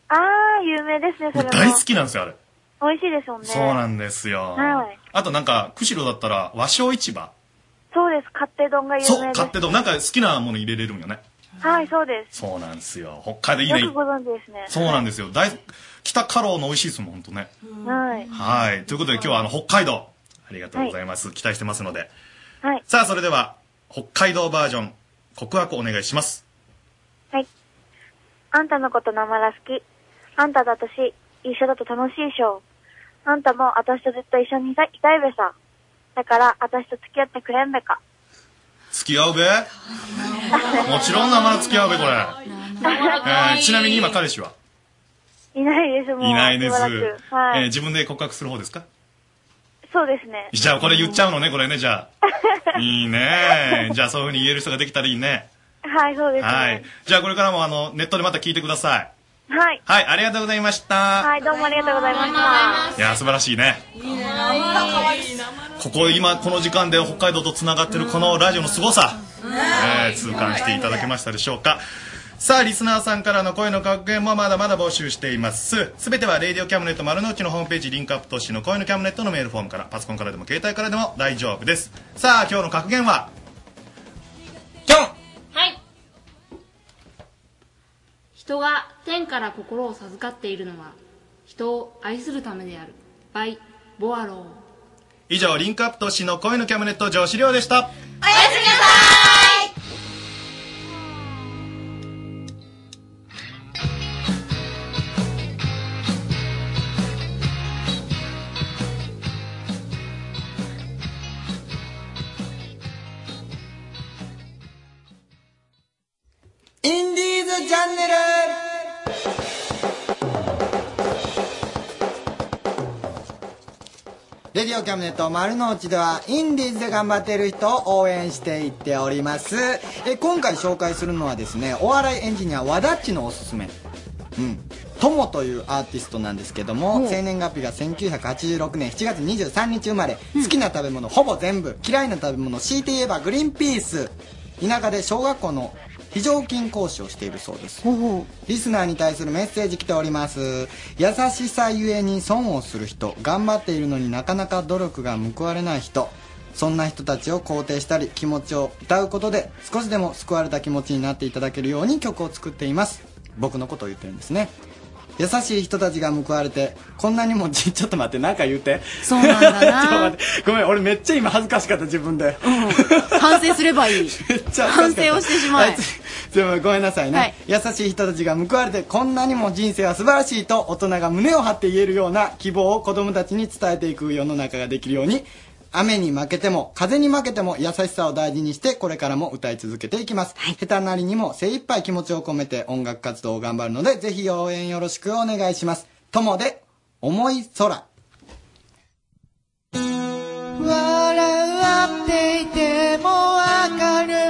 ああ、有名ですね、それも。大好きなんですよ、あれ。美味しいですもんね。そうなんですよ。はい。あとなんか、釧路だったら、和商市場。そうです。勝手丼が有そう、名です。買ってどなんか好きなもの入れれるんよね。はい、そうです。そうなんですよ。北海道いいねよく。ご存知ですね。そうなんですよ。大北カロの美味しいですもん、ほんとね。はい。はい。ということで今日はあの、北海道、ありがとうございます。期待してますので。はい。さあ、それでは、北海道バージョン、告白お願いします。はい。あんたのことなまら好き。あんただとし、一緒だと楽しいしょう。あんたも私とずっと一緒にいたいたいべさ。だから、私と付き合ってくれんべか。付き合うべ？もちろん生の付き合うべ、これ。えーちなみに今彼氏は？いないです、もう。いないです。しばらくはい。えー自分で告白する方ですか？そうですね。じゃあこれ言っちゃうのね、これね、じゃあ。いいね。じゃあそういうふうに言える人ができたらいいね。はい、そうですね。はい。じゃあこれからもあの、ネットでまた聞いてください。はい。はい、ありがとうございました。はい、どうもありがとうございました。いや、素晴らしいね。いいね。生らかわいい。ここ今、この時間で北海道と繋がってるこのラジオの凄さ、えー痛感していただけましたでしょうか。さあ、リスナーさんからの声の格言もまだまだ募集しています。すべては、 radio Camnet 丸の内のホームページリンクアップ都市の声の Camnet のメールフォームから、パソコンからでも携帯からでも大丈夫です。さあ、今日の格言は、はい。人が天から心を授かっているのは、人を愛するためである。 byボアロー。以上、リンクアップ都市の声の Camnet 上司亮でした。おやすみなさズチャンネル。レディオキャムネット丸の内ではインディーズで頑張っている人を応援していっております。え今回紹介するのはですねお笑いエンジニア和田っちのおすすめ。うん。トモというアーティストなんですけども生年月日が1986年7月23日生まれ、好きな食べ物ほぼ全部。嫌いな食べ物強いて言えばグリーンピース。田舎で小学校の非常勤講師をしているそうです。リスナーに対するメッセージ来ております。優しさゆえに損をする人頑張っているのになかなか努力が報われない人そんな人たちを肯定したり気持ちを歌うことで少しでも救われた気持ちになっていただけるように曲を作っています。僕のことを言ってるんですね優しい人たちが報われてこんなにもじ ちょっと待ってなんか言うて。そうなんだな。ちょっと待って。ごめん俺めっちゃ今恥ずかしかった自分で、反省すればいい。反省をしてしまえ。はいつでもごめんなさいね、はい。優しい人たちが報われてこんなにも人生は素晴らしいと大人が胸を張って言えるような希望を子供たちに伝えていく世の中ができるように雨に負けても風に負けても優しさを大事にしてこれからも歌い続けていきます、下手なりにも精一杯気持ちを込めて音楽活動を頑張るのでぜひ応援よろしくお願いします。友で重い空笑っていてもわかる本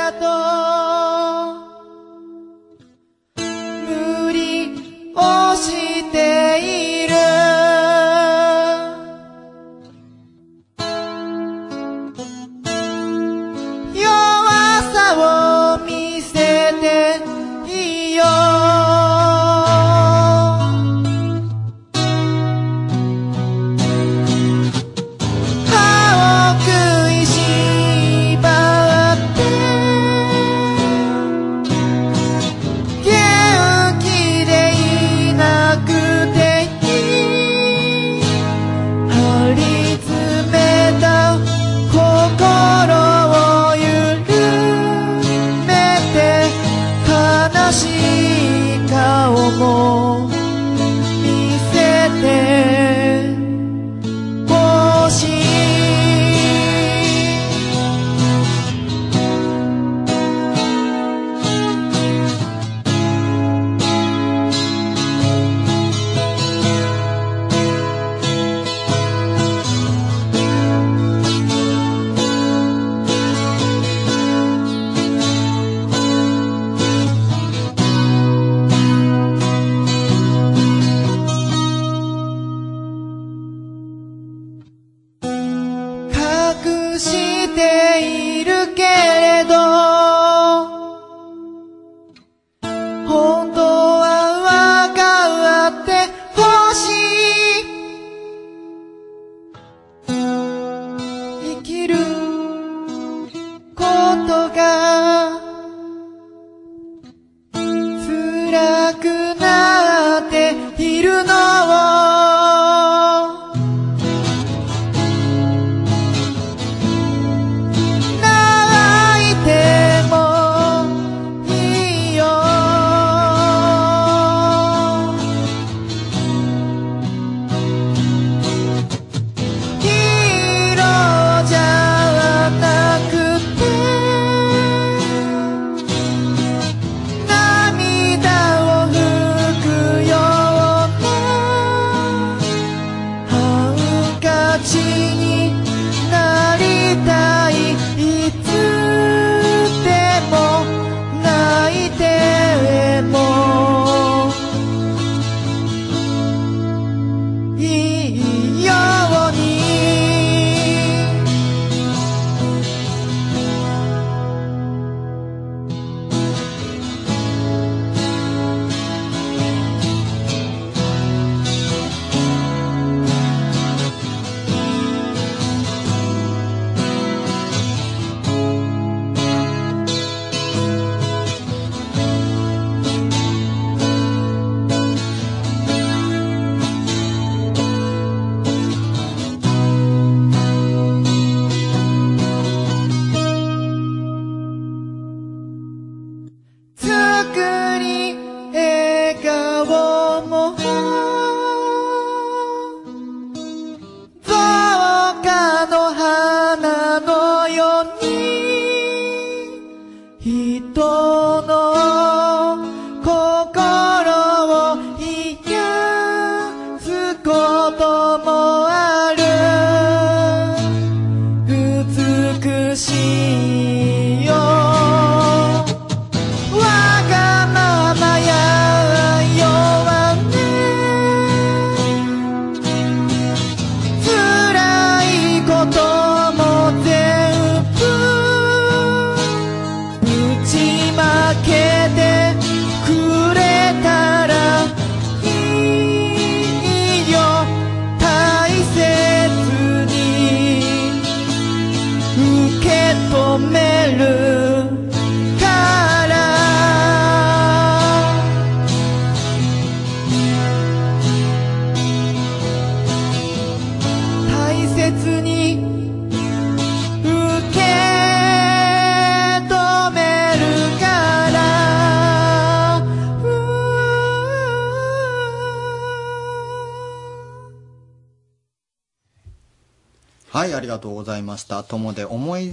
くちゃ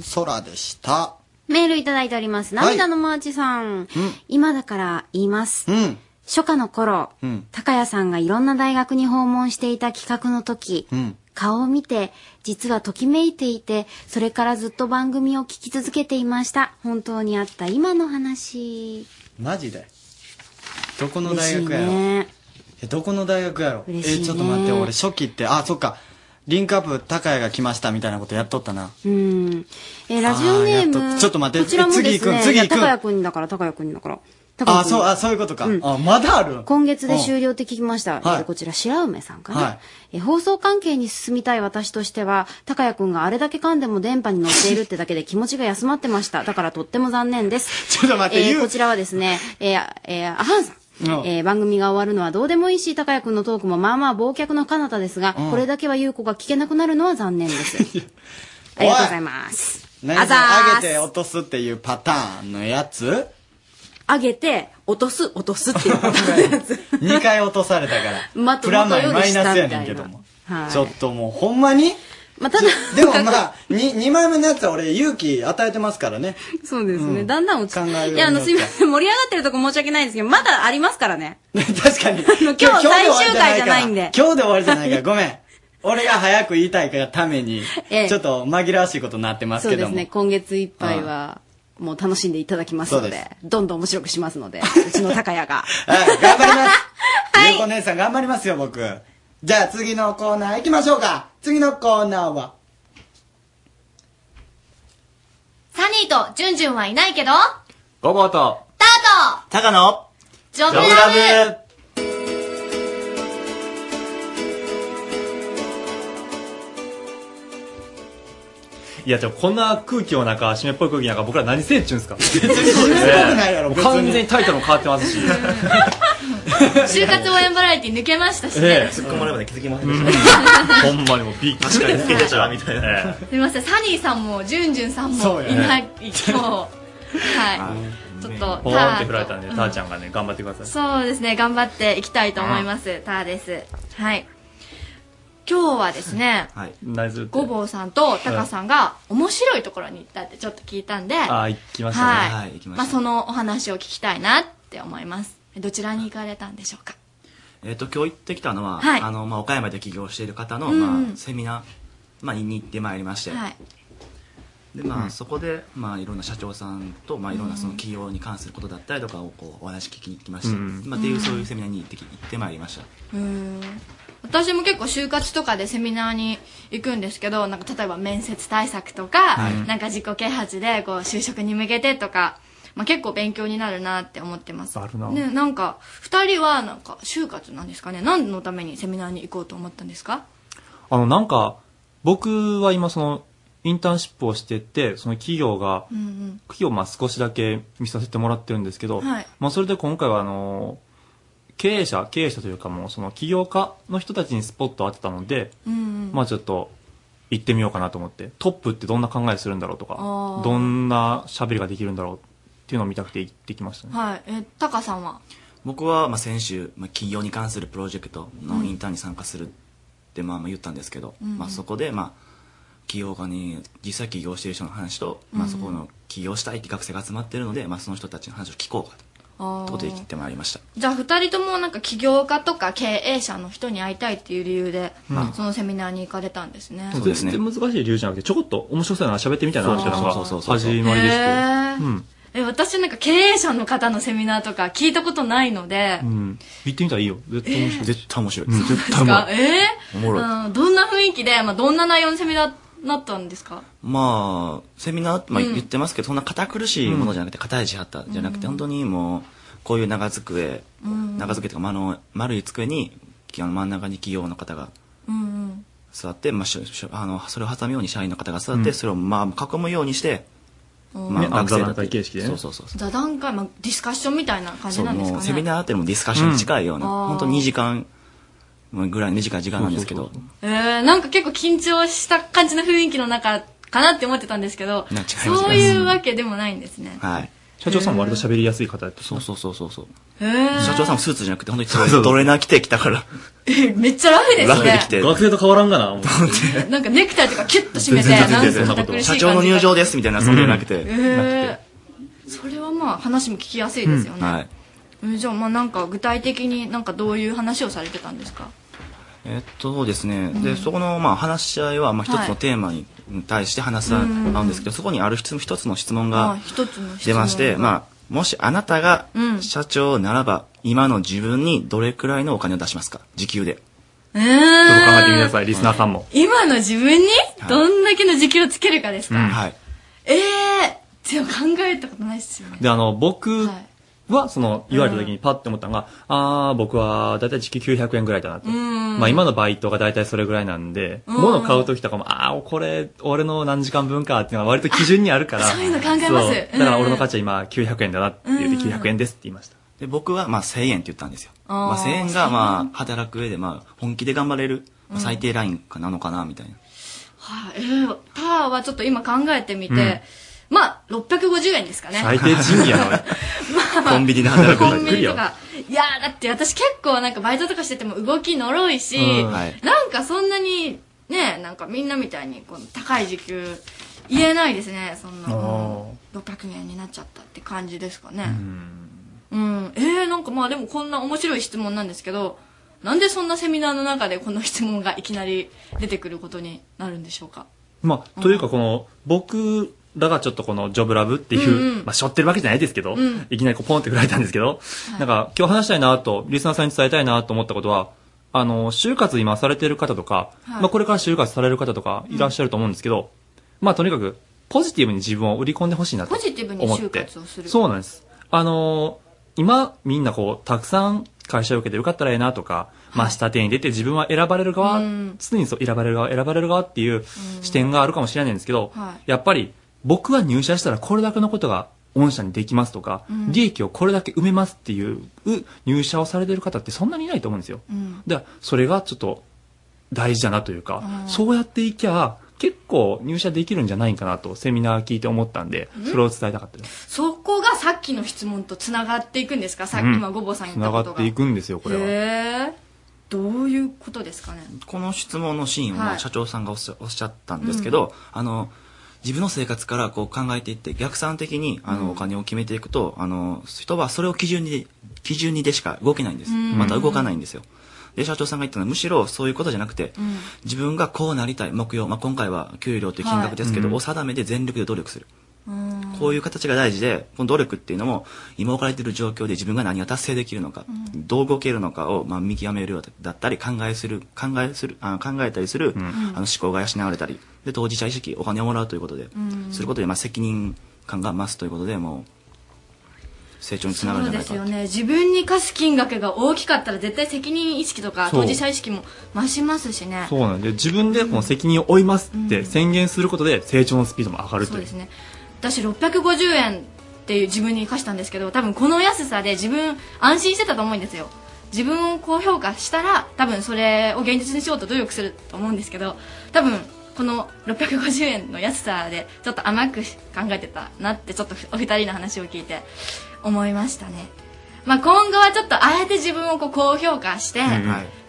空でした。メールいただいております。はい涙のマーチさん。今だから言います。うん。初夏の頃、うん。高谷さんがいろんな大学に訪問していた企画の時、うん。顔を見て、実はときめいていて、それからずっと番組を聞き続けていました。本当にあった今の話。マジで？どこの大学やろ、嬉しいねえ、どこの大学やろ？嬉しいねえ、ちょっと待って、俺初期って、あ、そっか。リンクアップ高谷が来ましたみたいなことやっとったな。うん。えーラジオネーあーやっム。とちょっと待ってこちらもですね、次行くん次行くんいや高谷くんだから、高谷くんだから。高谷あ、そう、あ、そういうことか。うんあ、まだある？今月でうん終了って聞きました。はいえーこちら、白梅さんかな、はいえー放送関係に進みたい私としては、高谷くんがあれだけ噛んでも電波に乗っているってだけで気持ちが休まってました。だからとっても残念です。ちょっと待って言うえーこちらはですね、えーえーアハンさん。うんえー番組が終わるのはどうでもいいし、高谷くんのトークもまあまあ忘却の彼方ですが、うんこれだけは優子が聞けなくなるのは残念です。ありがとうございます。何あざーす上げて落とすっていうパターンのやつ？上げて、落とす、落とすっていうパターンのやつ。?2 回落とされたから。まプラマイマイナスやねんけども。はいちょっともうほんまにまあ、ただ、でもまあ、に2枚目のやつは俺勇気与えてますからね。そうですね。だんだん落ち考えよういや、あの、すいません。盛り上がってるとこ申し訳ないんですけど、まだありますからね。確かに。今日最終回じゃないんで。今日で終わりじゃないから、ごめん。俺が早く言いたいがために、ええちょっと紛らわしいことになってますけども。そうですね。今月いっぱいは、もう楽しんでいただきますのでどんどん面白くしますので、うちの高谷が。はい、頑張ります。ゆうこ姉さん頑張りますよ、僕。じゃあ次のコーナー行きましょうか。次のコーナーは。サニーとジュンジュンはいないけど、ゴゴと、タート。タカの、ジョブラブ。いや、でもこんな空気の中、湿っぽい空気の中、僕ら何せえっちゅうんすか？別にそんなことないやろ別に。完全にタイトルも変わってますし。就活応援バラエティ抜けましたしね。ええ突っ込まれるまで気づきませんでした。ほんまにもうびっくり確かにつけてた みたいな。えすみません、サニーさんもジュンジュンさんもいない、今日。はい。ちょっと、ポーンって振られたんで、ターちゃんがね、頑張ってください。そうですね、頑張っていきたいと思います。ターです。はい。今日はですね、はい。ごぼうさんとタカさんが面白いところに行ったってちょっと聞いたんで、あー行きましたねはい。はい行きましたまあそのお話を聞きたいなって思います。どちらに行かれたんでしょうか？えっと、今日行ってきたのは、はい。あの、まあ、岡山で起業している方の、うんうん。まあ、セミナー、まあ、に行ってまいりまして、はい。で、まあ、そこで、まあ、いろんな社長さんと、まあ、いろんなその企業に関することだったりとかを、こう、お話聞きに行きまして、うん。まあ、っていう、そういうセミナーに行ってき、行ってまいりました。うーん。私も結構就活とかでセミナーに行くんですけどなんか例えば面接対策とか、はい。なんか自己啓発でこう就職に向けてとか、まあ、結構勉強になるなって思ってます。あるな。ね、なんか2人はなんか就活なんですかね？何のためにセミナーに行こうと思ったんですか？あの、なんか、僕は今その、インターンシップをしてて、その企業が、うんうん。企業をまあ少しだけ見させてもらってるんですけど、はい。まあそれで今回はあの、経営者、経営者というかもうその起業家の人たちにスポットを当てたので、うんうん。まあちょっと行ってみようかなと思って、トップってどんな考えするんだろうとかどんな喋りができるんだろうっっていうのを見たくて行ってきましたね。はい。えタカさんは？僕はまあ先週、まあ、企業に関するプロジェクトのインターンに参加するってまあまあ言ったんですけど、うんうん。まあ、そこでまあ起業家に実際起業している人の話と、まあ、うん。うんそこの起業したいって学生が集まっているので、まあ、その人たちの話を聞こうかあととで来てまいりました。じゃあ2人ともなんか起業家とか経営者の人に会いたいっていう理由で、うん。そのセミナーに行かれたんですね。全然難しい理由じゃなくて、ちょこっと面白そうなの喋ってみたいなっていうのがそうそうそうそう。始まりでして。うん。え私なんか経営者の方のセミナーとか聞いたことないので、うん。行ってみたらいいよ。絶対面白い。絶対面白い。うん、絶対面か白い。えおもろい。ーうん、どんな雰囲気で、まあ、どんな内容のセミナーになったんですか？まあセミナー、まあ、うん。言ってますけど、そんな堅苦しいものじゃなくて硬い地ったじゃなくて、本当にもうこういう長机、うん。長机とか、まあ、あの丸い机にあの真ん中に企業の方がうんうん。座って、まあ、あのそれを挟むように社員の方が座って、うん。それをまあ囲むようにして、うんまあ、ね学生だ座談会形式でね。そうそうそう座談会、まあ、ディスカッションみたいな感じなんですか？ねセミナーっていうのもディスカッションに近いような、うん。本当に2時間ぐらい短い時間なんですけど。えー、なんか結構緊張した感じの雰囲気の中かなって思ってたんですけどそういうわけでもないんですね。はい社長さんも割と喋りやすい方やったそうそうそうそうそう。社長さんもスーツじゃなくて本当にトレーナー着てきたから。えめっちゃラフですね。ラフで来て。学生と変わらんがな、思って。なんかネクタイとかキュッと締めて全然なん全然か社長の入場ですみたいなそんなんじゃなくて、えー、それはまあ話も聞きやすいですよね、はい。えーじゃあまあなんか具体的になんかどういう話をされてたんですか？えっとですね、うんでそこのまあ話し合いはまあ一はい。つのテーマに対して話すうん。合うんですけど、そこにある一つ一つの質問あが一つの質問出まして、まあ、もしあなたがうん。社長ならば、今の自分にどれくらいのお金を出しますか？時給で。えー、ちょっと考えてみてください、リスナーさんも。今の自分に？どんだけの時給をつけるかですか、はい。ええー、でも考えたことないですよね。で、あの、僕は、その、言われた時にパッて思ったのが、あー、僕は、だいたい時給900円ぐらいだなと。うんまあ今のバイトがだいたいそれぐらいなんで、うん物買う時とかも、あー、これ、俺の何時間分かっていうのは割と基準にあるから。そういうの考えますだから俺の価値は今900円だなって言ってうん900円ですって言いました。で僕はまあ1000円って言ったんですよ。まあ、1000円がまあ働く上でまあ本気で頑張れる、まあ最低ラインかなのかなみたいな。はい、えー、ターはちょっと今考えてみて、まあ650円ですかね。最低賃金やな、まあコンビニで働くコのに。ンビニとか。いやーだって私結構なんかバイトとかしてても動きのろいし、うん。はい。なんかそんなにねなんかみんなみたいにこの高い時給言えないですね。そんな、うん600円になっちゃったって感じですかね。うん、えー、なんかまあでもこんな面白い質問なんですけどなんでそんなセミナーの中でこの質問がいきなり出てくることになるんでしょうか？まあ、というかこの、僕らがちょっとこのジョブラブっていう、うんうん。まあ、背負ってるわけじゃないですけど、うん。いきなりこうポンって振られたんですけど、なんか今日話したいなと、リスナーさんに伝えたいなと思ったことは、あの、就活今されてる方とか、はい。まあこれから就活される方とかいらっしゃると思うんですけど、まあとにかく、ポジティブに自分を売り込んでほしいなとポジティブに就思って。活をする。そうなんです。あのー今、みんなこう、たくさん会社を受けて受かったらええなとか、まあ、下手に出て自分は選ばれる側、うん。常にそう、選ばれる側、選ばれる側っていう視点があるかもしれないんですけど、はい。やっぱり、僕は入社したらこれだけのことが御社にできますとか、うん。利益をこれだけ埋めますっていう入社をされてる方ってそんなにいないと思うんですよ。うん。で、それがちょっと大事だなというか、うん。そうやっていきゃ、結構入社できるんじゃないかなとセミナー聞いて思ったんで、それを伝えたかったです。そこがさっきの質問とつながっていくんですか？さっきうん今ゴボさん言った繋がことが、っていくんですよ、これは。へえどういうことですかね？この質問のシーンははい。社長さんがおっしゃおっしゃったんですけど、あの自分の生活からこう考えていって逆算的にあうん。のお金を決めていくと、あの人はそれを基準に基準にでしか動けないんです、うん。また動かないんですよ。で社長さんが言ったのはむしろそういうことじゃなくて、うん。自分がこうなりたい目標、まあ、今回は給料という金額ですけど、はい。を定めて全力で努力する。うんこういう形が大事で、この努力っていうのも、今置かれている状況で自分が何が達成できるのか、どう動けるのかを、まあ、見極めるようだったり、考えする、考えする、あ考えたりする、あの思考が養われたり、で、当事者意識、お金をもらうということで、うん。することで、まあ、責任感が増すということで、もう、成長につながるんじゃないか。そうですよね。自分に課す金額が大きかったら絶対責任意識とか当事者意識も増しますしね。そうなんで、自分でこの責任を負いますって宣言することで成長のスピードも上がるという。そうですね私650円っていう自分に課したんですけど多分この安さで自分安心してたと思うんですよ。自分を高評価したら多分それを現実にしようと努力すると思うんですけど多分この650円の安さでちょっと甘く考えてたなってちょっとお二人の話を聞いて思いましたね、まあ、今後はちょっとあえて自分をこう高評価して、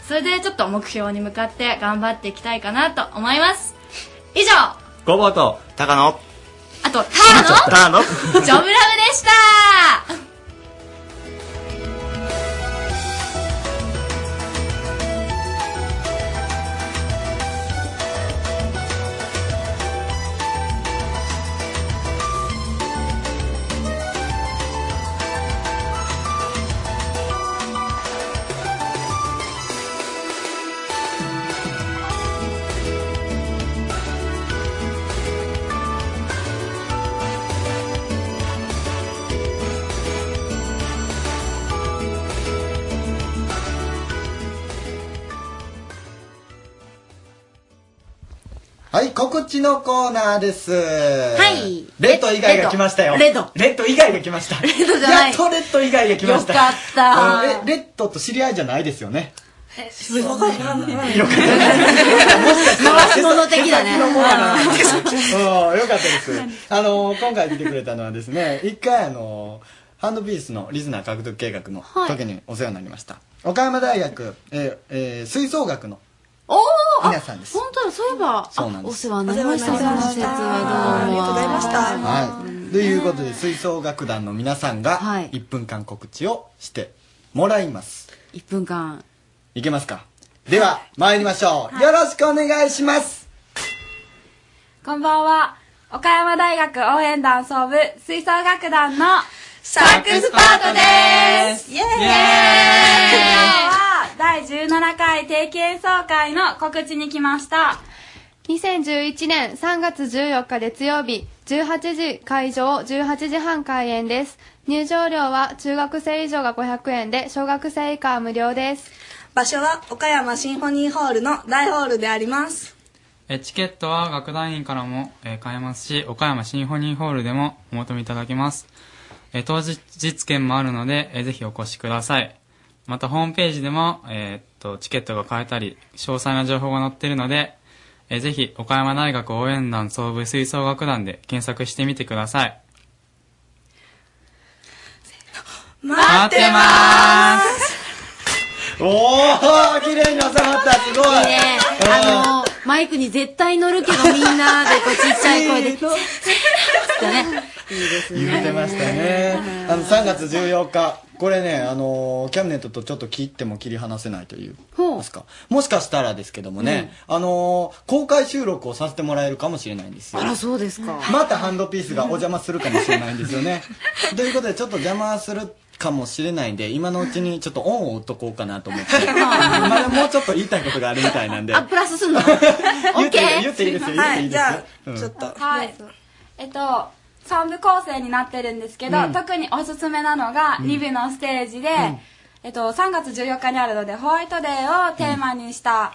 それでちょっと目標に向かって頑張っていきたいかなと思います。以上。ゴボと高野あとタタのーのジョブラブでした告知のコーナーです。はいレッド以外が来ましたよ。レッドレッド以外が来ました。レッドじゃないやっとレッド以外が来ました。よかったうんレレッドと知り合いじゃないですよね？すごい。回回し物的だね。手先のものがうん、よかったです。あの、今回来てくれたのはですね、一回あの、ハンドピースのリズナー獲得計画の時にお世話になりました。岡山大学、えーえー吹奏楽のおお皆さんです。本当だ、そういえば、そうなんですあお世話になりました。お世話になりました。ありがとうございました。はい。ということで、吹奏楽団の皆さんが、1分間告知をしてもらいます。1分間。いけますか？では、参りましょう。よろしくお願いします。こんばんは。岡山大学応援団総部吹奏楽団のサックスパートですイエーイ第17回定期演奏会の告知に来ました。2011年3月14日月曜日、18時会場、18時半開演です。入場料は中学生以上が500円で、小学生以下は無料です。場所は岡山シンフォニーホールの大ホールであります。えチケットは楽団員からも、えー買えますし、岡山シンフォニーホールでもお求めいただけます。えー当日券もあるので、えーぜひお越しください。またホームページでも、えーっと、チケットが買えたり、詳細な情報が載っているので、えーぜひ岡山大学応援団総部吹奏楽団で検索してみてください。待ってまーす。おー綺麗に収まった。すごい。いいね。あの、マイクに絶対乗るけどみんなでこうちっちゃい声で。ね。いいですね。言うてましたね。あの、3月14日。これね、あのーキャビネットとちょっと切っても切り離せないという。ますか。もしかしたらですけどもね、あのー公開収録をさせてもらえるかもしれないんですよ。あら、そうですか。またハンドピースがお邪魔するかもしれないんですよね。ということで、ちょっと邪魔するかもしれないんで、今のうちに ちょっとオンを打っとこうかなと思って。まだもうちょっと言いたいことがあるみたいなんで。あ、プラスすんの？言っていい言っていいですよ、言っていいですよ。うんちょっと。はい。えっと、3部構成になってるんですけど、うん特におすすめなのがうん2部のステージで、えっと、3月14日にあるので、ホワイトデーをテーマにした、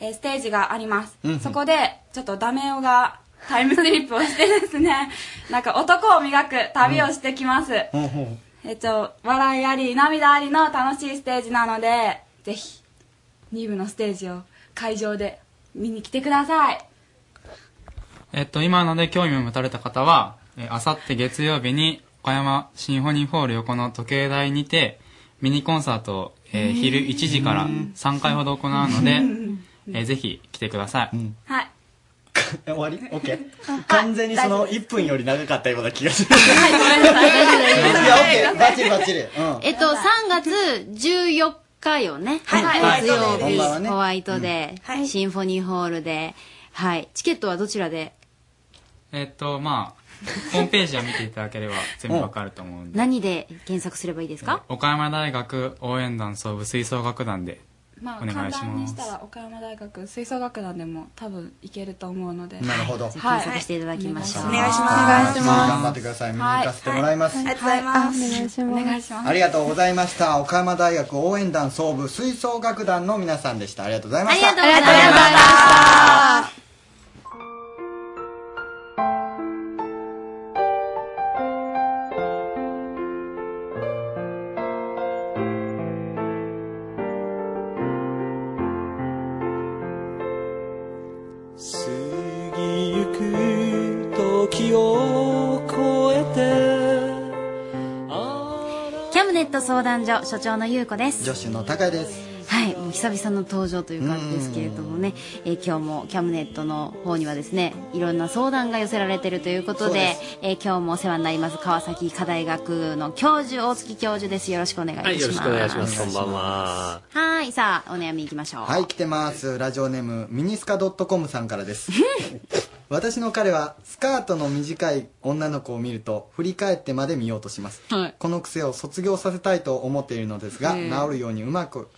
えーステージがあります。うんそこで、ちょっとダメ男がタイムスリップをしてですね、なんか男を磨く旅をしてきます。えっと、笑いあり、涙ありの楽しいステージなので、ぜひ、2部のステージを会場で見に来てください。えっと、今ので興味を持たれた方は、えーあさって月曜日に岡山シンフォニーホール横の時計台にて、ミニコンサートを、えー昼1時から3回ほど行うので、えーぜひ来てください。はい。終わり ?OK? 完全にその1分より長かったような気がする。いや、OK! バッチリバッチリ。うん。えっと、3月14日よね。はい月曜日、ホワイトで、シンフォニーホールで、はい。チケットはどちらで？えっと、まあ、ホームページを見ていただければ全部わかると思うんで。何で検索すればいいですか？岡山大学応援団総部吹奏楽団でまあ、お願簡いします。単にした。ら岡山大学吹奏楽団でも多分いけると思うので。なるほど。はい。検索していただきましょう。お願いします。お願いします。頑張ってください。見に行かせてもらいます。はありがとうござい。ます、お願いします。お願いします。ありがとうございました。岡山大学応援団総部吹奏楽団の皆さんでした。ありがとうございました。ありがとうございました。ト相談所所長の優子です。助手の高井です。はいもう久々の登場という感じですけれどもね、えー今日もキャムネットの方にはですねいろんな相談が寄せられているということでそうえー今日もお世話になります川崎医科大学の教授大月教授です。よろしくお願いします。よろしくお願いします。こんばんは。はいさあお悩みいきましょう。はい来てます。ラジオネームミニスカ .com さんからです 私の彼はスカートの短い女の子を見ると振り返ってまで見ようとします、はい。この癖を卒業させたいと思っているのですがへ治えるようにうまく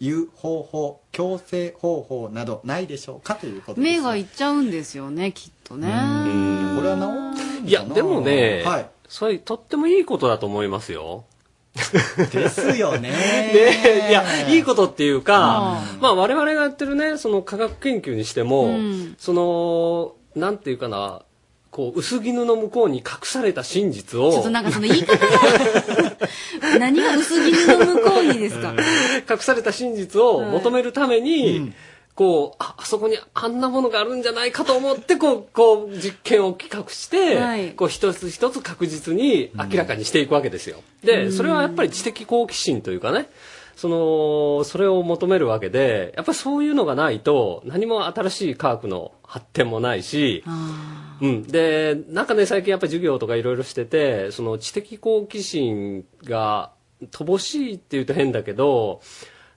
言う方法矯正方法などないでしょうかということです。目がいっちゃうんですよねきっとね。これは治いや、でもね、はい。それとってもいいことだと思いますよ。ですよね。ねいや、いいことっていうか、まあ我々がやってるね、その科学研究にしても、うん。その、なんていうかな、こう、薄絹の向こうに隠された真実を、ちょっとなんかその言い方が 何が薄絹の向こうにですか？隠された真実を求めるために、こう、あ、あそこにあんなものがあるんじゃないかと思って、こう、こう、実験を企画して、はい。こう、一つ一つ確実に明らかにしていくわけですよ。で、それはやっぱり知的好奇心というかね、その、それを求めるわけで、やっぱりそういうのがないと、何も新しい科学の発展もないし、うん。で、なんかね、最近やっぱり授業とかいろいろしてて、その知的好奇心が乏しいって言うと変だけど、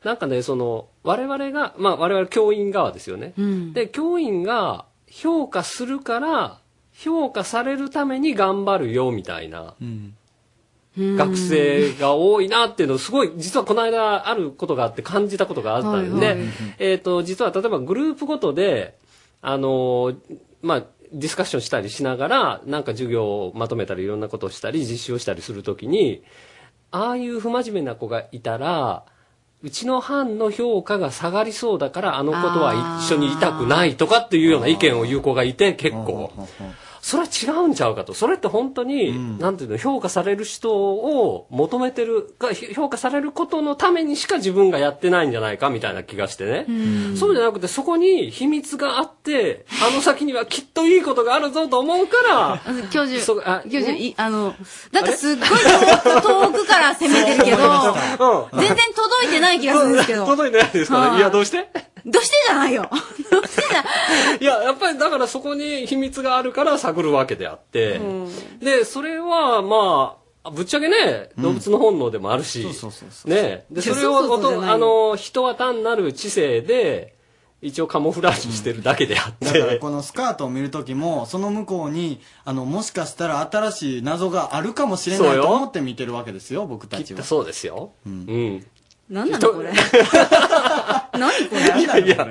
なんかね、その、我々が、まあ我々教員側ですよね。うんで、教員が評価するから、評価されるために頑張るよ、みたいな。学生が多いなっていうのをすごい、実はこの間あることがあって感じたことがあったんで、はいはいえっ、と、実は例えばグループごとで、あの、まあ、ディスカッションしたりしながら、なんか授業をまとめたりいろんなことをしたり、実習をしたりするときに、ああいう不真面目な子がいたら、うちの班の評価が下がりそうだから、あの子とは一緒にいたくないとかっていうような意見を言う子がいて、結構。それは違うんちゃうかと。それって本当に、なんていうの、評価される人を求めてる、が評価されることのためにしか自分がやってないんじゃないかみたいな気がしてね。そうじゃなくて、そこに秘密があって、あの先にはきっといいことがあるぞと思うから、教授そあ教授いあのなんかすっごい遠遠くから攻めてるけどうん。全然届いてない気がするんですけど。届いてないですかはい。ね。いや、どうして？どうしてじゃないよ。い。や、やっぱりだからそこに秘密があるから探るわけであって、で、それはまあ、ぶっちゃけね、動物の本能でもあるし、ね、で、それをそうそうそうじゃないよ。あの、人は単なる知性で、一応カモフラージュしてるだけであって、だからこのスカートを見るときもその向こうにあのもしかしたら新しい謎があるかもしれないそうよ。と思って見てるわけですよ僕たちは。そうですよ。うん。何なのこれ。何これ。いやいや、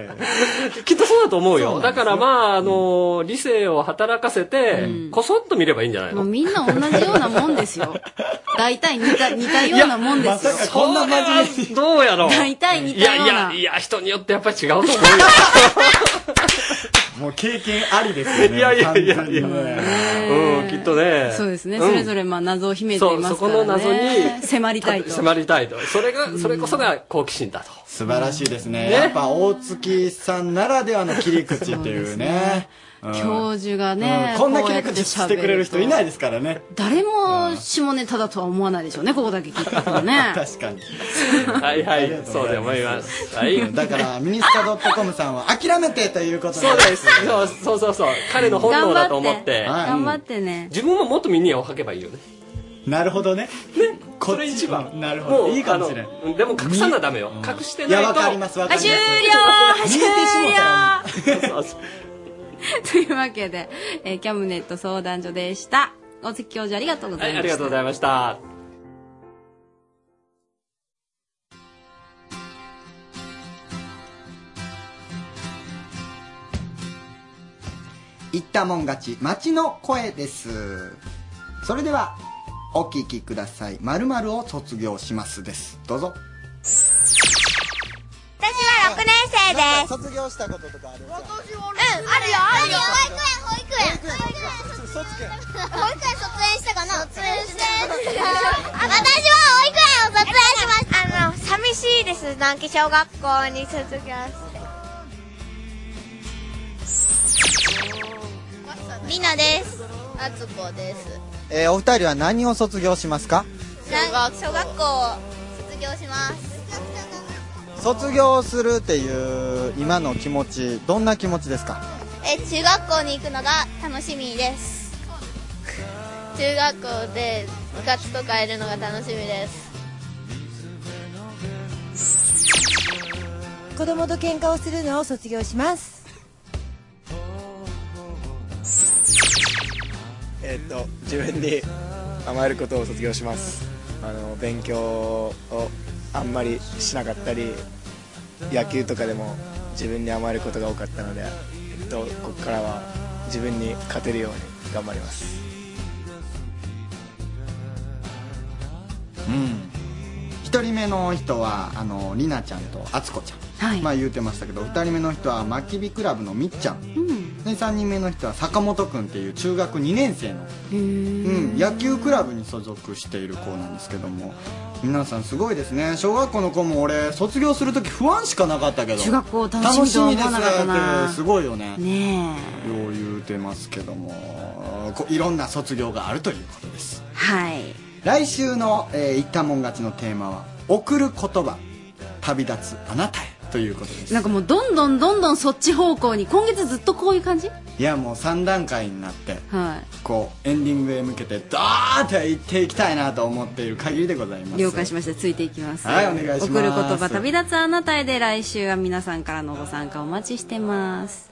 きっとそうだと思うよ。だからまあ、あの、理性を働かせて、こそっと見ればいいんじゃないの？もうみんな同じようなもんですよ。大体似た似たようなもんですよ。こんな真面目に。どうやろう。大体似いやいたような。や、いや、人によってやっぱり違うと思うよ。もう経験ありですよね。いやいやいやいや。うん、きっとね。そうですね、ん。それぞれまあ謎を秘めていますからね。そうそこの謎に迫りたいと。迫りたいと。それが、それこそが好奇心だと。素晴らしいですね。ね。やっぱ大月さんならではの切り口っていうね。うん教授がね、うんこんな切り口してくれる人いないですからね誰も下ネタだとは思わないでしょうねここだけ聞いたらね 確かにはいはい、そうで思います。はい。だからミニスカ .com さんは諦めてということそうです。そうそうそうそう。彼の本能だと思って。頑張ってね自分ももっとミニを履けばいいよね。なるほどね。これ一番。なるほどもういいかもしれんでも隠さなダメよ。隠してないと。いやわかりますわかりますはい終了はい終了 というわけで、えーキャムネット相談所でした。大関教授ありがとうござはいい、ました、ありがとうございました。言ったもん勝ち町の声です。それではお聞きください。〇〇を卒業しますです。どうぞ私は6年生です。卒業したこととかあるうん、あるよ、あるよ。保育園、保育園。保育園卒園したかな？卒園して。私は保育園を卒園しました。あの、寂しいです。南紀小学校に卒業して。りなです。あつこです。えーお二人は何を卒業しますか？小学校卒業します卒業するっていう今の気持ちどんな気持ちですか？え中学校に行くのが楽しみです。中学校で部活とかやるのが楽しみです。子供と喧嘩をするのを卒業します。えっと自分に甘えることを卒業します。あの勉強をあんまりしなかったり野球とかでも自分に甘えることが多かったので、えっと、ここからは自分に勝てるように頑張ります。うん。一人目の人はあのりなちゃんとあつこちゃん、まあ言うてましたけど二人目の人はまきびクラブのみっちゃん、で3人目の人は坂本君っていう中学2年生の、うん、野球クラブに所属している子なんですけども。皆さんすごいですね。小学校の子も俺卒業する時不安しかなかったけど。中学校楽しみとは思わなかったな。楽しみですねってすごいよね。ねよう言うてますけども。こいろんな卒業があるということです。はい。来週の、えー、言ったもん勝ちのテーマは「送る言葉旅立つあなたへ」ということです。なんかもうどんどんどんどんそっち方向に今月ずっとこういう感じ？いやもう3段階になってはこうエンディングへ向けてダーッと行っていきたいなと思っている限りでございます。い了解しました。ついていきます。はいお願いします。送る言葉旅立つあなたへで来週は皆さんからのご参加お待ちしてます。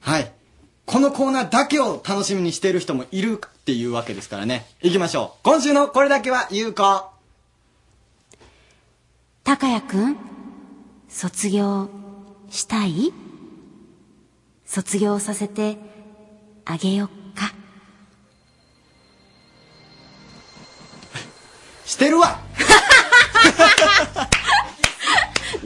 はいこのコーナーだけを楽しみにしている人もいるっていうわけですからね。行きましょう。今週のこれだけは有効。高谷くん卒業したい？卒業させてあげよっか。してるわ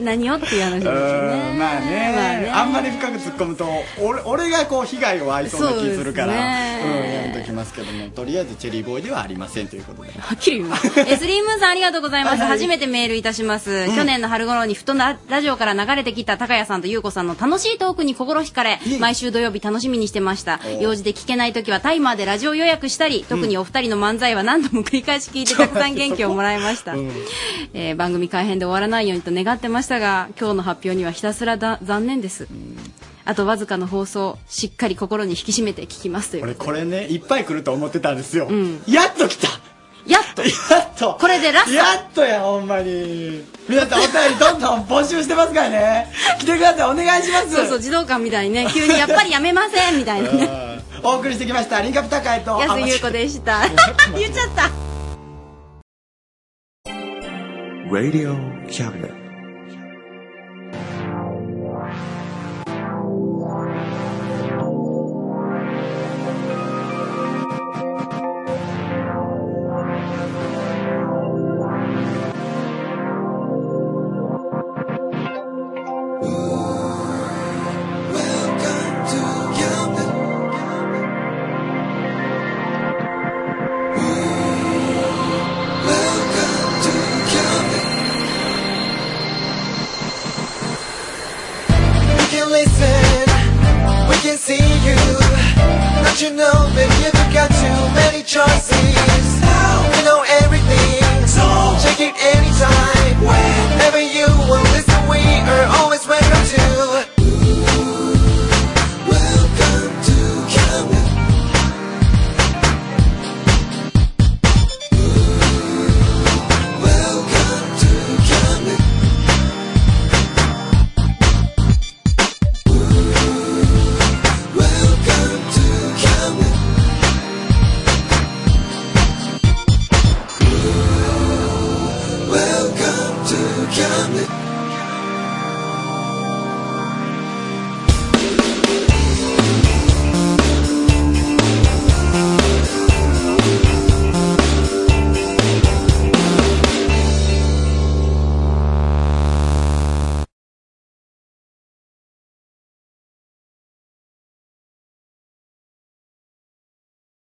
何をっていう話ですよね。うんまあね。まあね。あんまり深く突っ込むと俺俺がこう被害を負いそうな気するからそうね。うん、やめときますけどもとりあえずチェリーボーイではありませんということで。はっきり言います。え、スリームーンさんありがとうございます。はい。はい初めてメールいたします。去年の春頃にふとなラジオから流れてきた高谷さんと優子さんの楽しいトークに心惹かれ、毎週土曜日楽しみにしてました。用事で聞けない時はタイマーでラジオ予約したり、特にお二人の漫才は何度も繰り返し聞いてたくさん元気をもらいました。えー番組改編で終わらないようにと願ってましたが、今日の発表にはひたすらだ残念です。あとわずかの放送、しっかり心に引き締めて聞きますという。俺これねいっぱい来ると思ってたんですよ、やっと来たやっとやっとこれでラストやっとやほんまに皆さんお便りどんどん募集してますからね来てくださいお願いしますそうそう、児童館みたいにね、急にやっぱりやめませんみたいなね。お送りしてきましたリンカプ高井と安井優子でした。言っちゃった。Radio Cabinet.